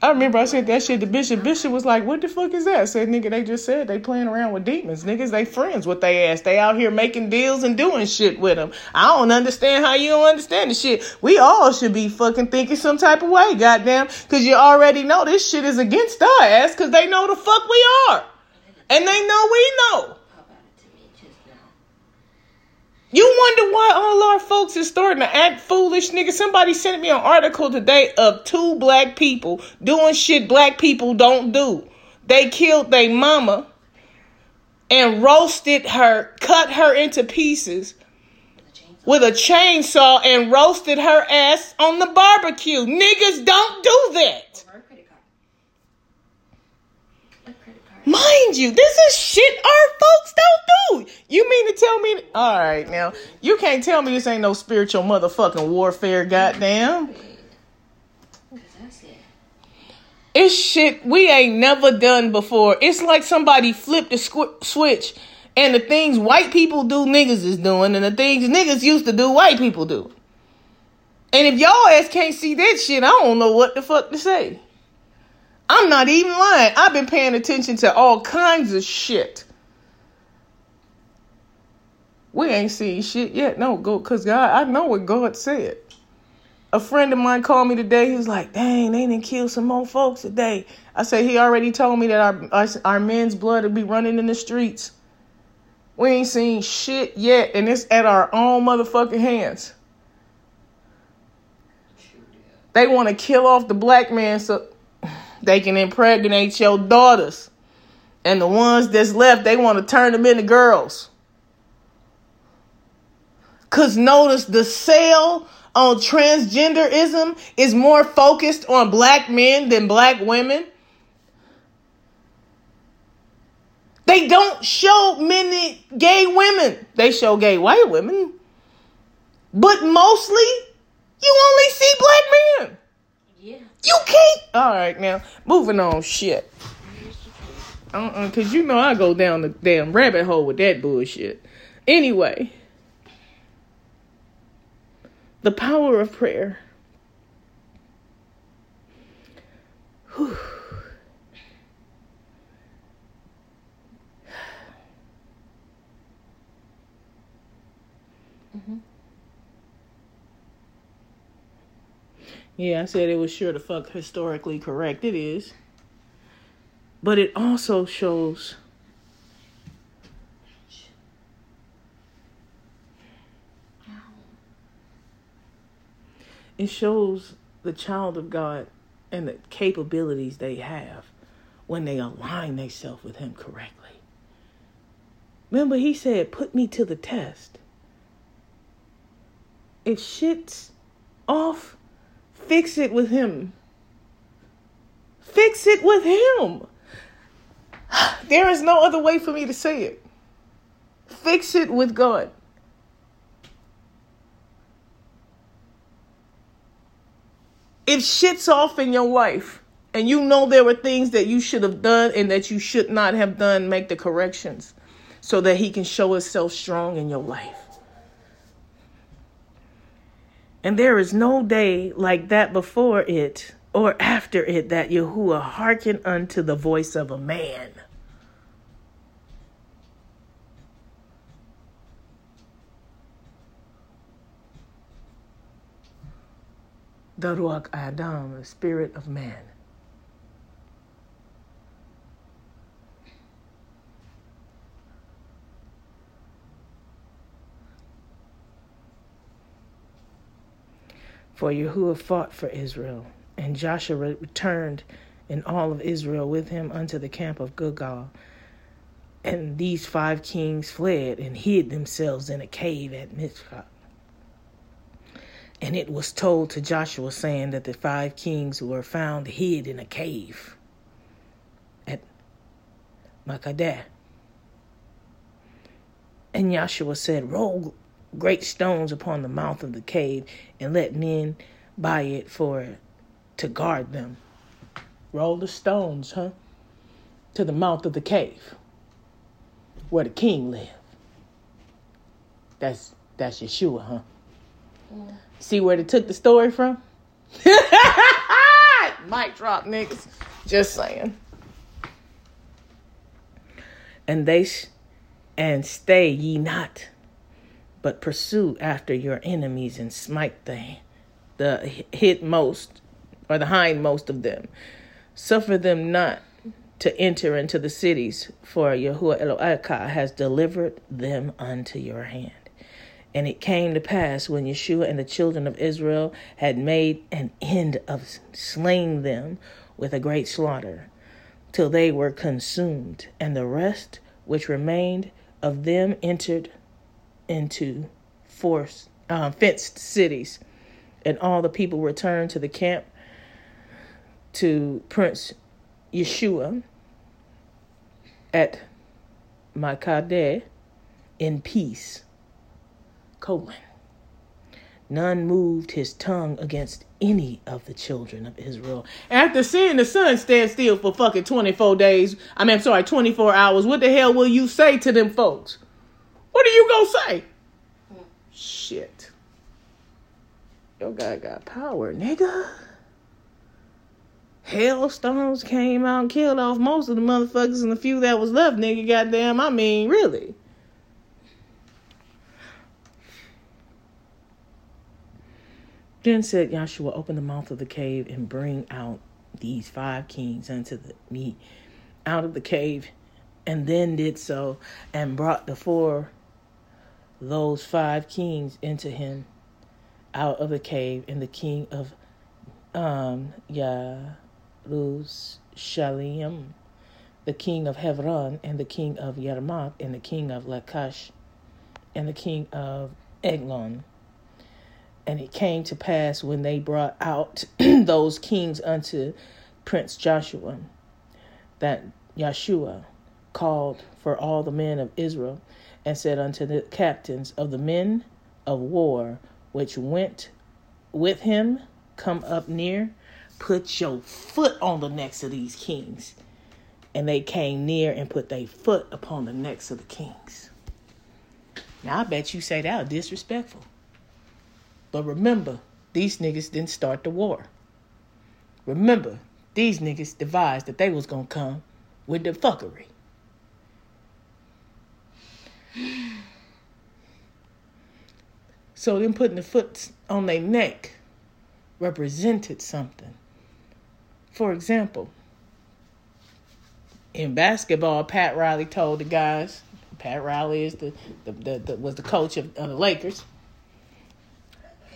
I remember I sent that shit to Bishop. Bishop was like, "What the fuck is that?" I said, "Nigga, they just said they playing around with demons. Niggas, they friends with they ass. They out here making deals and doing shit with them. I don't understand how you don't understand the shit. We all should be fucking thinking some type of way, goddamn, because you already know this shit is against our ass, because they know the fuck we are, and they know we know." Pop out it to me just now. You wonder why all our folks is starting to act foolish, nigga. Somebody sent me an article today of two black people doing shit black people don't do. They killed their mama and roasted her, cut her into pieces With a chainsaw. and roasted her ass on the barbecue. Niggas don't do that. Over a credit card. A credit card. Mind you, this is shit our folks don't do. You mean to tell me? All right, now you can't tell me this ain't no spiritual motherfucking warfare, goddamn. It's shit we ain't never done before. It's like somebody flipped the squ- switch, and the things white people do, niggas is doing, and the things niggas used to do, white people do. And if y'all ass can't see that shit, I don't know what the fuck to say. I'm not even lying. I've been paying attention to all kinds of shit. We ain't seen shit yet. No, go, cause God, I know what God said. A friend of mine called me today. He was like, "Dang, they didn't kill some more folks today." I said, "He already told me that our our, our men's blood will be running in the streets. We ain't seen shit yet, and it's at our own motherfucking hands. They want to kill off the black man so they can impregnate your daughters, and the ones that's left, they want to turn them into girls." Cause notice the sale on transgenderism is more focused on black men than black women. They don't show many gay women. They show gay white women. But mostly, you only see black men. You can't. All right, now moving on. Shit. Uh-uh, cause you know I go down the damn rabbit hole with that bullshit. Anyway, the power of prayer. Whew. Yeah, I said it was sure the fuck historically correct. It is. But it also shows it shows the child of God and the capabilities they have when they align themselves with him correctly. Remember he said, "Put me to the test." If shit's off, fix it with him. Fix it with him. There is no other way for me to say it. Fix it with God. If shit's off in your life and you know there were things that you should have done and that you should not have done, make the corrections so that He can show Himself strong in your life. And there is no day like that before it or after it that Yahuah hearken unto the voice of a man. The Ruach Adam, the spirit of man. For Yahuah fought for Israel, and Joshua returned and all of Israel with him unto the camp of Gilgal. And these five kings fled and hid themselves in a cave at Mizpah. And it was told to Joshua, saying that the five kings were found hid in a cave at Makkadah. And Joshua said, Roll great stones upon the mouth of the cave and let men by it for to guard them. Roll the stones, huh? To the mouth of the cave where the king lived. That's that's Yeshua, huh? Mm. See where they took the story from? Mic drop, niggas. Just saying. And they sh- and stay ye not, but pursue after your enemies and smite the the hit most or the hindmost of them. Suffer them not to enter into the cities, for Yahuah Elohayka has delivered them unto your hand. And it came to pass when Yeshua and the children of Israel had made an end of slaying them with a great slaughter, till they were consumed, and the rest which remained of them entered into forced, um, fenced cities, and all the people returned to the camp to Prince Yeshua at Makkadah in peace. Colon. None moved his tongue against any of the children of Israel. After seeing the sun stand still for fucking 24 days, I mean, I'm sorry, 24 hours, what the hell will you say to them folks? What are you gonna say? Hmm. Shit. Your guy got power, nigga. Hailstones came out and killed off most of the motherfuckers and the few that was left, nigga. Goddamn, I mean, really. Then said Yahshua, Open the mouth of the cave and bring out these five kings unto the, me out of the cave. And then did so and brought the four, those five kings into him out of the cave. And the king of um, Yarushalayim, the king of Hebron, and the king of Yarmuk, and the king of Lachish, and the king of Eglon And it came to pass when they brought out those kings unto Prince Joshua that Yeshua called for all the men of Israel and said unto the captains of the men of war which went with him, Come up near, put your foot on the necks of these kings. And they came near and put their foot upon the necks of the kings. Now I bet you say that was disrespectful. But remember, these niggas didn't start the war. Remember, these niggas devised that they was gonna come with the fuckery. So them putting the foot on their neck represented something. For example, in basketball, Pat Riley told the guys. Pat Riley is the, the, the, the was the coach of, of the Lakers.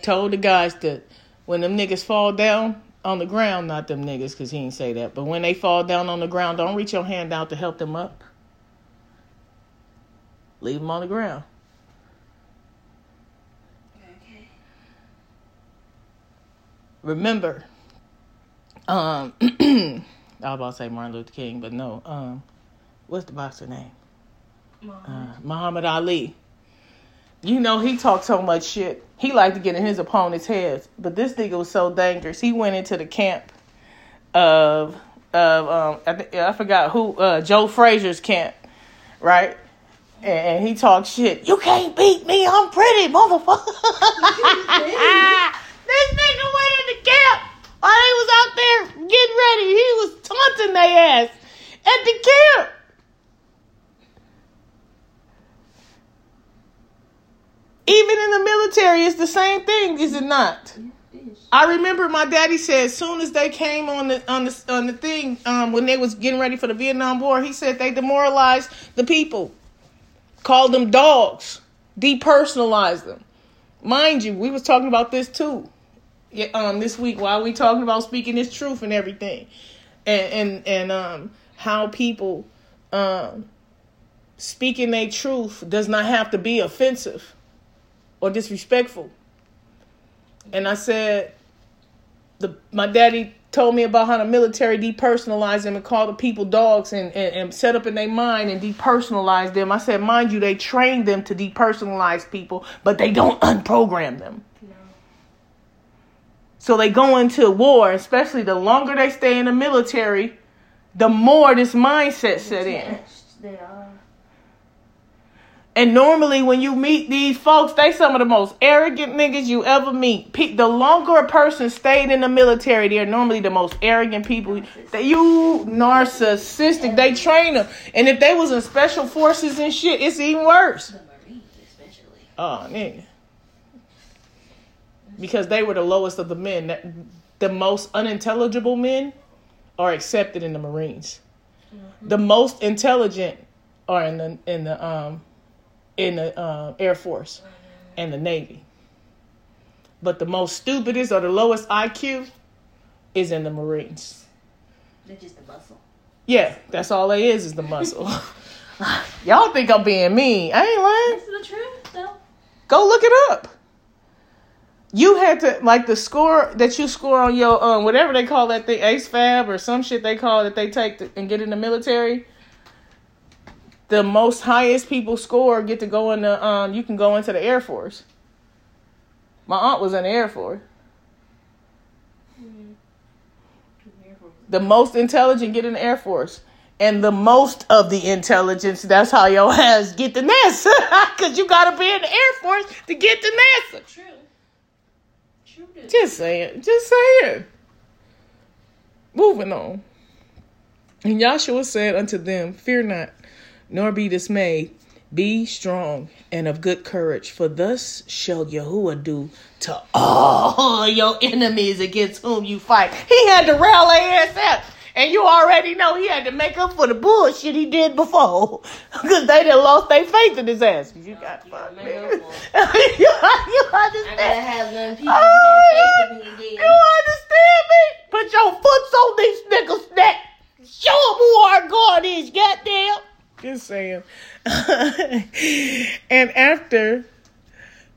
Told the guys that when them niggas fall down on the ground, not them niggas, because he didn't say that, but when they fall down on the ground, don't reach your hand out to help them up. Leave them on the ground. Okay. remember, um, I was about to say Martin Luther King, but no. Um, what's the boxer name? Mom. Uh, Muhammad Ali. You know he talked so much shit. He liked to get in his opponent's heads, but this nigga was so dangerous. He went into the camp of of um I, th- I forgot who uh, Joe Frazier's camp, right? And, he talks shit. You can't beat me. I'm pretty, motherfucker. this nigga went in the camp while he was out there getting ready. He was taunting their ass at the camp. Even in the military, it's the same thing, is it not? I remember my daddy said as soon as they came on the on the on the thing, um, when they was getting ready for the Vietnam War, he said they demoralized the people, called them dogs, Depersonalize them. Mind you, we was talking about this too, um, this week while we talking about speaking this truth and everything, and and and um, how people um, speaking their truth does not have to be offensive or disrespectful. And I said, the my daddy told me about how the military depersonalized them and called the people dogs and, and, and set up in their mind and depersonalized them. I said, mind you, they train them to depersonalize people, but they don't unprogram them. No. So they go into war, especially the longer they stay in the military, the more this mindset set in. They are. And normally, when you meet these folks, they some of the most arrogant niggas you ever meet. Pe- the longer a person stayed in the military, they're normally the most arrogant people. That you narcissistic. They train them, and if they was in special forces and shit, it's even worse. The Marines, especially. Oh, nigga. Because they were the lowest of the men. The most unintelligible men are accepted in the Marines. The most intelligent are in the in the um in the uh, Air Force and the Navy. But the most stupidest or the lowest IQ is in the Marines. They're just a muscle. Yeah, that's all they is is the muscle. Y'all think I'm being mean. I ain't lying. That's the truth, though. Go look it up. You had to like the score that you score on your um whatever they call that thing ASVAB or some shit they call that they take to, and get in the military. The most highest people score get to go in the um you can go into the Air Force. My aunt was in the Air Force. The most intelligent get in the Air Force. And the most of the intelligence, that's how your ass get to NASA. Because you got to be in the Air Force to get to NASA. True. True. Just saying. Just saying. Moving on. And Yahshua said unto them, Fear not, nor be dismayed. Be strong and of good courage, for thus shall Yahuah do to all your enemies against whom you fight. He had to rail their ass. And you already know he had to make up for the bullshit he did before. Because they done lost their faith in his ass. You got fucked, gotta make nigga. up for you, you I gotta understand? have none people Oh, who have faith to you understand me? Put your foot on these niggas' neck. Show them who our God is, goddamn. Just saying. and after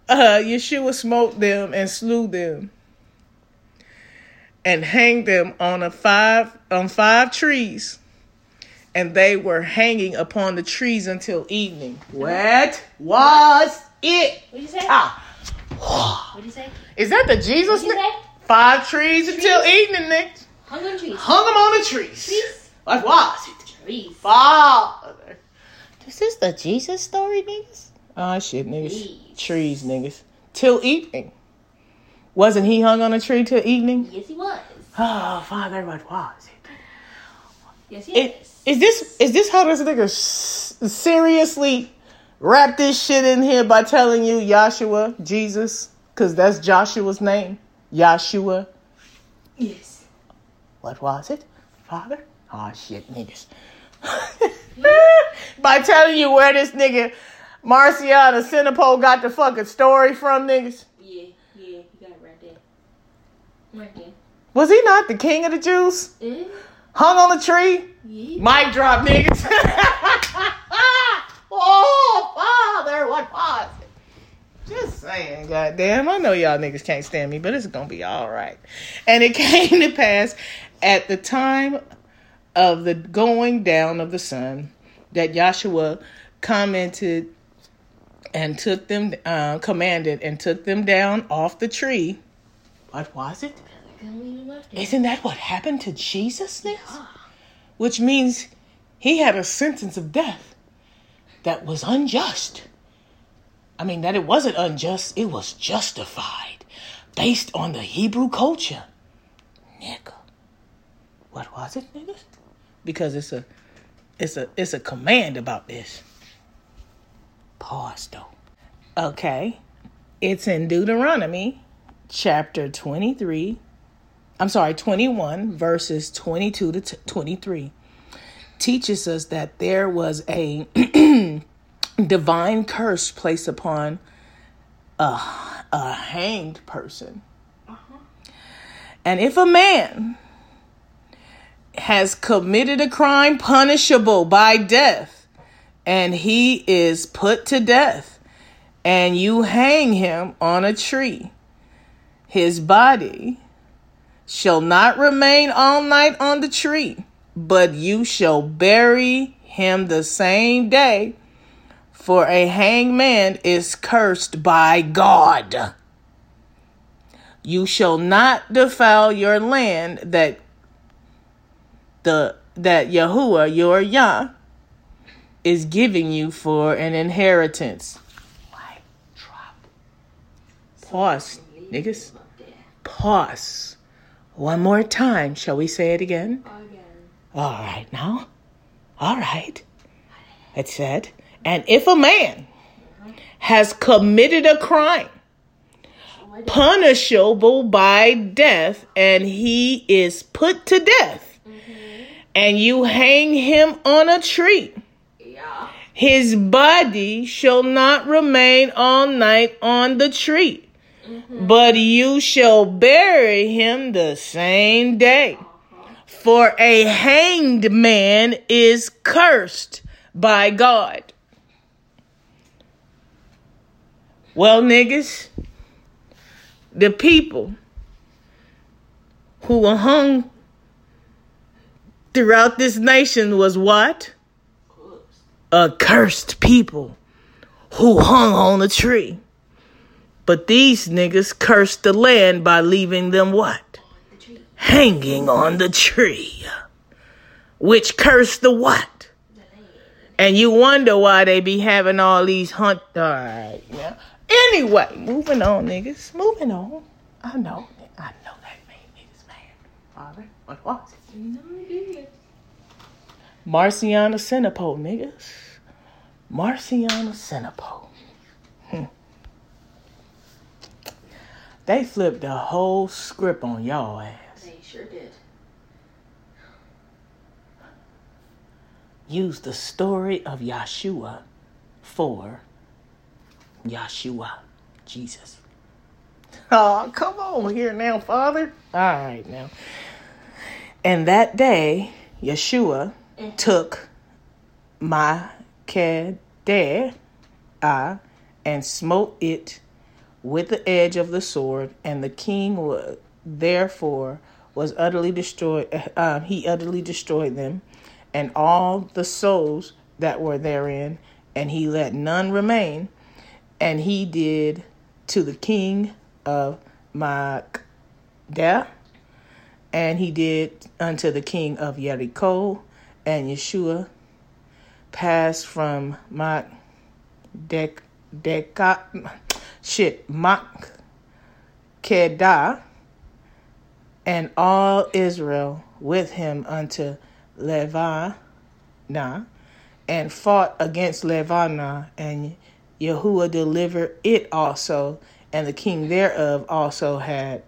uh, Yeshua smote them and slew them and hanged them on a five on five trees and they were hanging upon the trees until evening what was it What'd you say? ah. What'd you say? is that the jesus What'd you say? five trees until evening Nick. Hung on trees. hung them on the trees Trees. what was it Trees. father This is the jesus story niggas oh shit niggas Trees. trees niggas till evening wasn't he hung on a tree till evening Yes, he was. oh father what was it Yes, he It, is. is this is this how this nigga s- seriously wrap this shit in here by telling you Joshua, Jesus, because that's Joshua's name, Joshua. Yes. What was it, Father? Oh shit, niggas. by telling you where this nigga Marcion of Sinope got the fucking story from, niggas. Yeah, yeah, you got it right there. Right there. Was he not the king of the Jews? Eh? Hung on the tree? Yeah. Mic drop, niggas. oh, father, what was it? Just saying, goddamn. I know y'all niggas can't stand me, but it's gonna be all right. And it came to pass at the time of the going down of the sun that Joshua commented and took them, uh, commanded and took them down off the tree. What was it? Isn't that what happened to Jesus, niggas? Ah, which means he had a sentence of death that was unjust. I mean, that it wasn't unjust, it was justified based on the Hebrew culture. Nigga. What was it, niggas? Because it's a it's a it's a command about this. Pause though. Okay. It's in Deuteronomy chapter 23 I'm sorry, 21 verses 22 to t- 23 teaches us that there was a divine curse placed upon a, a hanged person. Uh-huh. And if a man has committed a crime punishable by death and he is put to death and you hang him on a tree, his body shall not remain all night on the tree, but you shall bury him the same day, for a hangman is cursed by God. You shall not defile your land that the that Yahuah your Yah is giving you for an inheritance. Pause, niggas. Pause. One more time. Shall we say it again? Again. All right, now. All right. It said, and if a man has committed a crime punishable by death and he is put to death and you hang him on a tree, Yeah. his body shall not remain all night on the tree, mm-hmm. but you shall bury him the same day. Uh-huh. For a hanged man is cursed by God. Well, niggas, the people who were hung throughout this nation was what? A cursed people who hung on a tree. But these niggas cursed the land by leaving them what? Hanging on the tree, which cursed the what? And you wonder why they be having all these hunt. All right, yeah. Anyway, moving on, niggas. Moving on. I know. I know that made niggas mad. Father, what was it? No. Marcion of Sinope, niggas. Marcion of Sinope. Hmm. They flipped the whole script on y'all ass. They sure did. use the story of Yeshua for Yeshua, Jesus. Oh, come on here now, Father. All right, now. And that day, Yeshua took my kedeh uh, and smote it with the edge of the sword, and the king was, therefore was utterly destroyed. Uh, he utterly destroyed them, and all the souls that were therein, and he let none remain. And he did to the king of Makdah, and he did unto the king of Jericho, and Yeshua passed from Mach Dek Deka shit Mach Kedah and all Israel with him unto Levana and fought against Levana and Yahuah delivered it also and the king thereof also had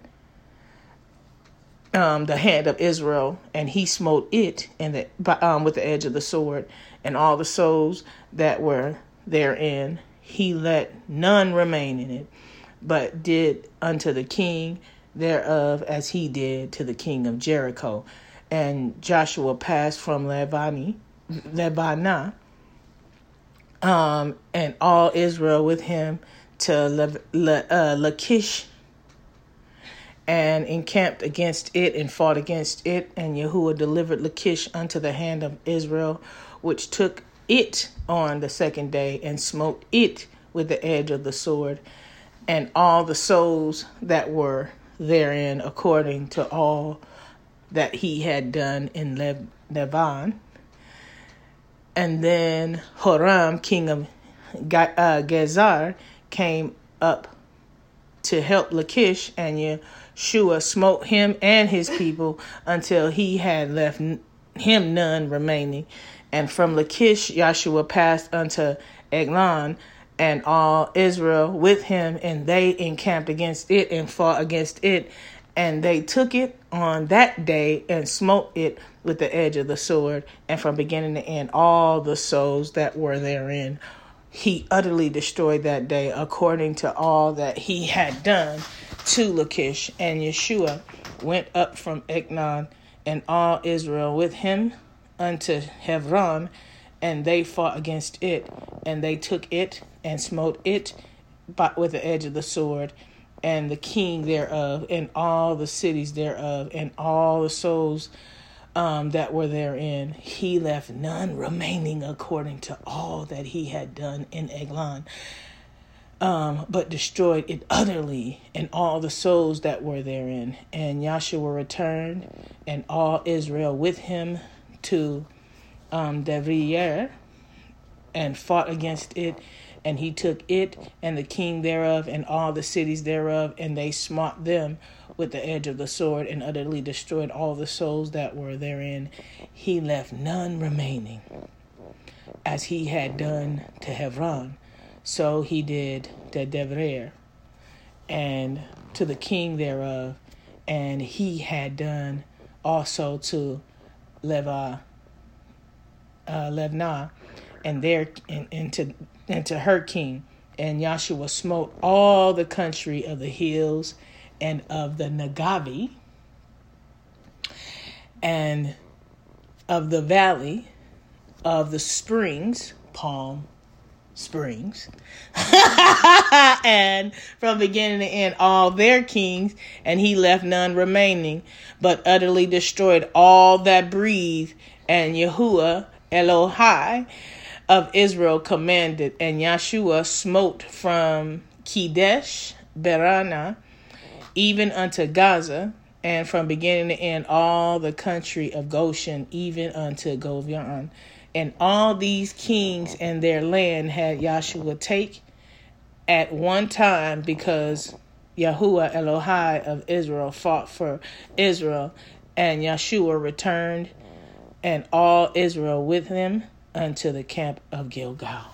um, the hand of Israel, and he smote it in the um, with the edge of the sword, and all the souls that were therein. He let none remain in it, but did unto the king thereof as he did to the king of Jericho. And Joshua passed from Levani, Lebana, um, and all Israel with him to Le, Le, uh, Lachish and encamped against it and fought against it. And Yahuah delivered Lachish unto the hand of Israel, which took it on the second day and smote it with the edge of the sword, and all the souls that were therein, according to all that he had done in Lebanon. And then Horam, king of uh, Gezer, came up to help Lachish, and Yeshua smote him and his people until he had left him none remaining. And from Lachish, Yeshua passed unto Eglon, and all Israel with him, and they encamped against it and fought against it. And they took it on that day and smote it with the edge of the sword, and from beginning to end, all the souls that were therein he utterly destroyed that day according to all that he had done to Lachish. And Yeshua went up from Eglon and all Israel with him unto Hebron, and they fought against it, and they took it and smote it by, with the edge of the sword, and the king thereof, and all the cities thereof, and all the souls um, that were therein, he left none remaining according to all that he had done in Eglon, um, but destroyed it utterly, and all the souls that were therein. And Yahshua returned, and all Israel with him to um, Devrier, and fought against it. And he took it and the king thereof and all the cities thereof, and they smote them with the edge of the sword and utterly destroyed all the souls that were therein. He left none remaining, as he had done to Hebron. So he did to Devrer and to the king thereof, and he had done also to Leva, uh, Levna, and their and, and to and to her king. And Yahshua smote all the country of the hills and of the Nagavi and of the valley of the springs, Palm Springs, and from beginning to end, all their kings, and he left none remaining, but utterly destroyed all that breathe. And Yahuah Elohai of Israel commanded, and Yeshua smote from Kedesh, Berana, even unto Gaza, and from beginning to end all the country of Goshen, even unto Gibeon. And all these kings and their land had Yahshua take at one time because Yahuah Elohai of Israel fought for Israel, and Yeshua returned, and all Israel with him unto the camp of Gilgal.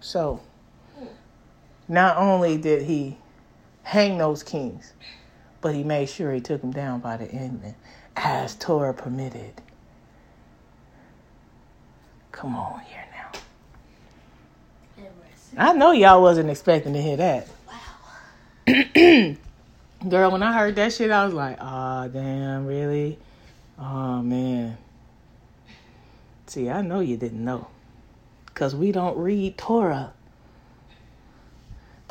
So, not only did he hang those kings. But he made sure he took them down by the end as Torah permitted. Come on here now. I know y'all wasn't expecting to hear that. Wow. Girl, when I heard that shit, I was like, oh, damn, really? Oh, man. See, I know you didn't know. Because we don't read Torah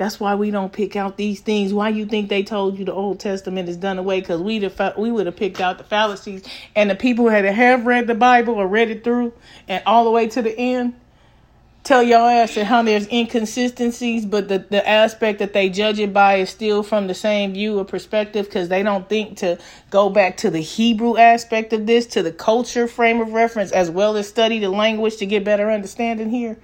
That's why we don't pick out these things. Why you think they told you the Old Testament is done away? Because we we would have picked out the fallacies and the people to have read the Bible or read it through and all the way to the end. Tell your ass and how there's inconsistencies, but the, the aspect that they judge it by is still from the same view or perspective because they don't think to go back to the Hebrew aspect of this, to the culture frame of reference, as well as study the language to get better understanding here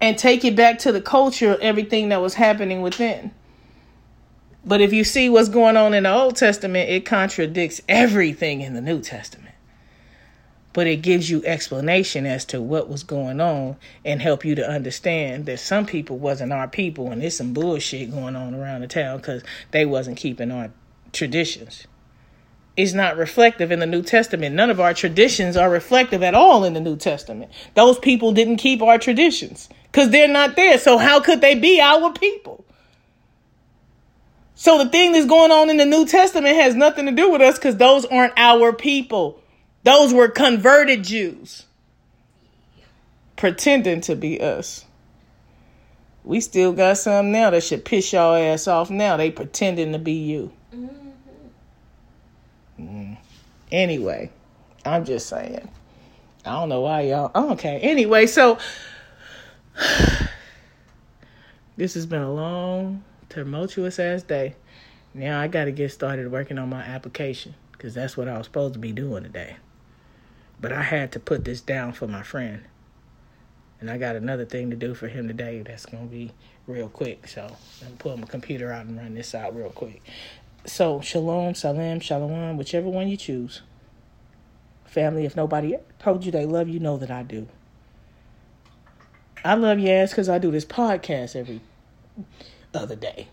and take it back to the culture everything that was happening within. But if you see what's going on in the Old Testament, it contradicts everything in the New Testament. But it gives you explanation as to what was going on and help you to understand that some people wasn't our people and there's some bullshit going on around the town because they wasn't keeping our traditions. It's not reflective in the New Testament. None of our traditions are reflective at all in the New Testament. Those people didn't keep our traditions because they're not there. So how could they be our people? So the thing that's going on in the New Testament has nothing to do with us because those aren't our people. Those were converted Jews pretending to be us. We still got some now that should piss your ass off now. They pretending to be you. Mm. Anyway, I'm just saying. I don't know why y'all. Okay. Anyway, so this has been a long, tumultuous ass day. Now I got to get started working on my application because that's what I was supposed to be doing today. But I had to put this down for my friend. And I got another thing to do for him today that's going to be real quick. So I'm pull my computer out and run this out real quick. So, shalom, salam, shalom, whichever one you choose. Family, if nobody told you they love you, know that I do. I love you ass because I do this podcast every other day.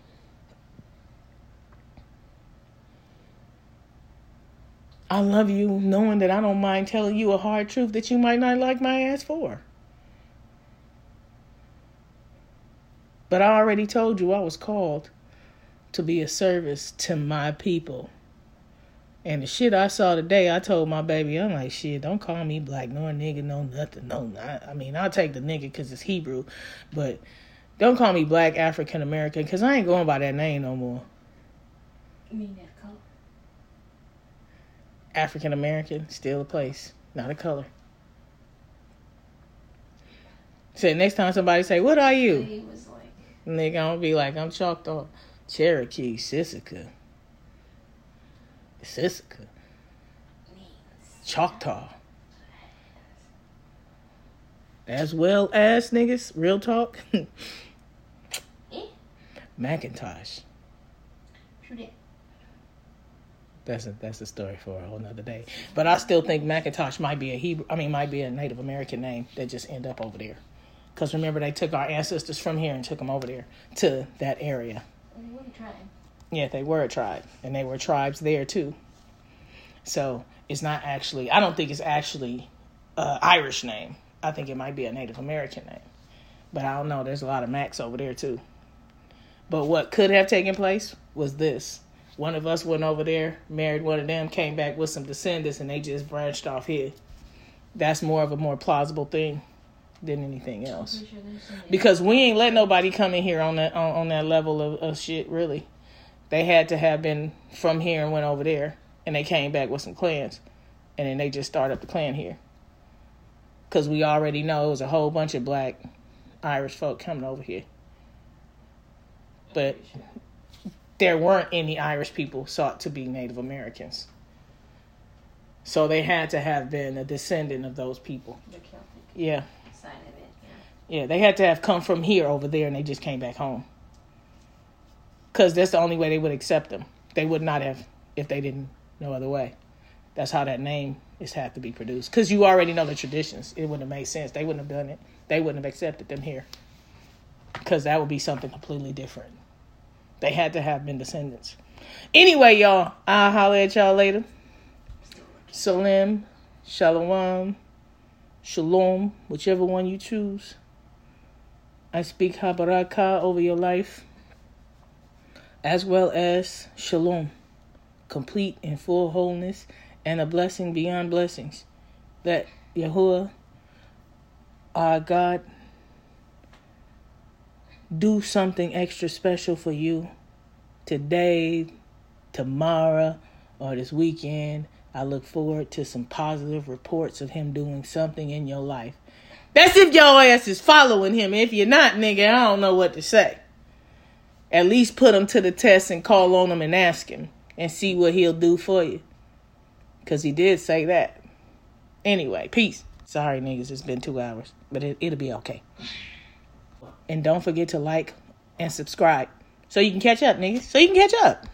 I love you knowing that I don't mind telling you a hard truth that you might not like my ass for. But I already told you I was called to be a service to my people. And the shit I saw today, I told my baby, I'm like, shit, don't call me black nor nigga, no nothing, no not. I mean, I'll take the nigga because it's Hebrew, but don't call me black African American because I ain't going by that name no more. You mean that color? African American, still a place, not a color. So next time somebody say, "What are you?" He was like, Nigga, I'm gonna be like, I'm Choctaw, Cherokee, Sissica. Sissica. Choctaw. As well as niggas, real talk. eh? Macintosh. That's a that's a story for a whole nother day. But I still think Macintosh might be a Hebrew. I mean, might be a Native American name that just end up over there. Because remember, they took our ancestors from here and took them over there to that area. We were trying. Yeah, they were a tribe, and they were tribes there too. So it's not actually. I don't think it's actually a Irish name. I think it might be a Native American name, but I don't know. There's a lot of Macs over there too. But what could have taken place was this: one of us went over there, married one of them, came back with some descendants, and they just branched off here. That's more of a more plausible thing than anything else. Because we ain't let nobody come in here on that on, on that level of, of shit. Really, they had to have been from here and went over there, and they came back with some clans, and then they just started up the clan here. Because we already know it was a whole bunch of black Irish folk coming over here, but there weren't any Irish people sought to be Native Americans. So they had to have been a descendant of those people. the Celtic Yeah. side of it. Yeah. Yeah, they had to have come from here over there and they just came back home. Because that's the only way they would accept them. They would not have if they didn't no other way. That's how that name is had to be produced. Because you already know the traditions. It wouldn't have made sense. They wouldn't have done it. They wouldn't have accepted them here. Because that would be something completely different. They had to have been descendants. Anyway, y'all, I'll holler at y'all later. Salim, Shalom, Shalom, whichever one you choose. I speak Habaraka over your life, as well as Shalom, complete and full wholeness, and a blessing beyond blessings. That Yahuah, our God, do something extra special for you today, tomorrow, or this weekend. I look forward to some positive reports of him doing something in your life. That's if your ass is following him. If you're not, nigga, I don't know what to say. At least put him to the test and call on him and ask him and see what he'll do for you. Because he did say that. Anyway, peace. Sorry, niggas, it's been two hours, but it, it'll be okay. And don't forget to like and subscribe so you can catch up, niggas. So you can catch up.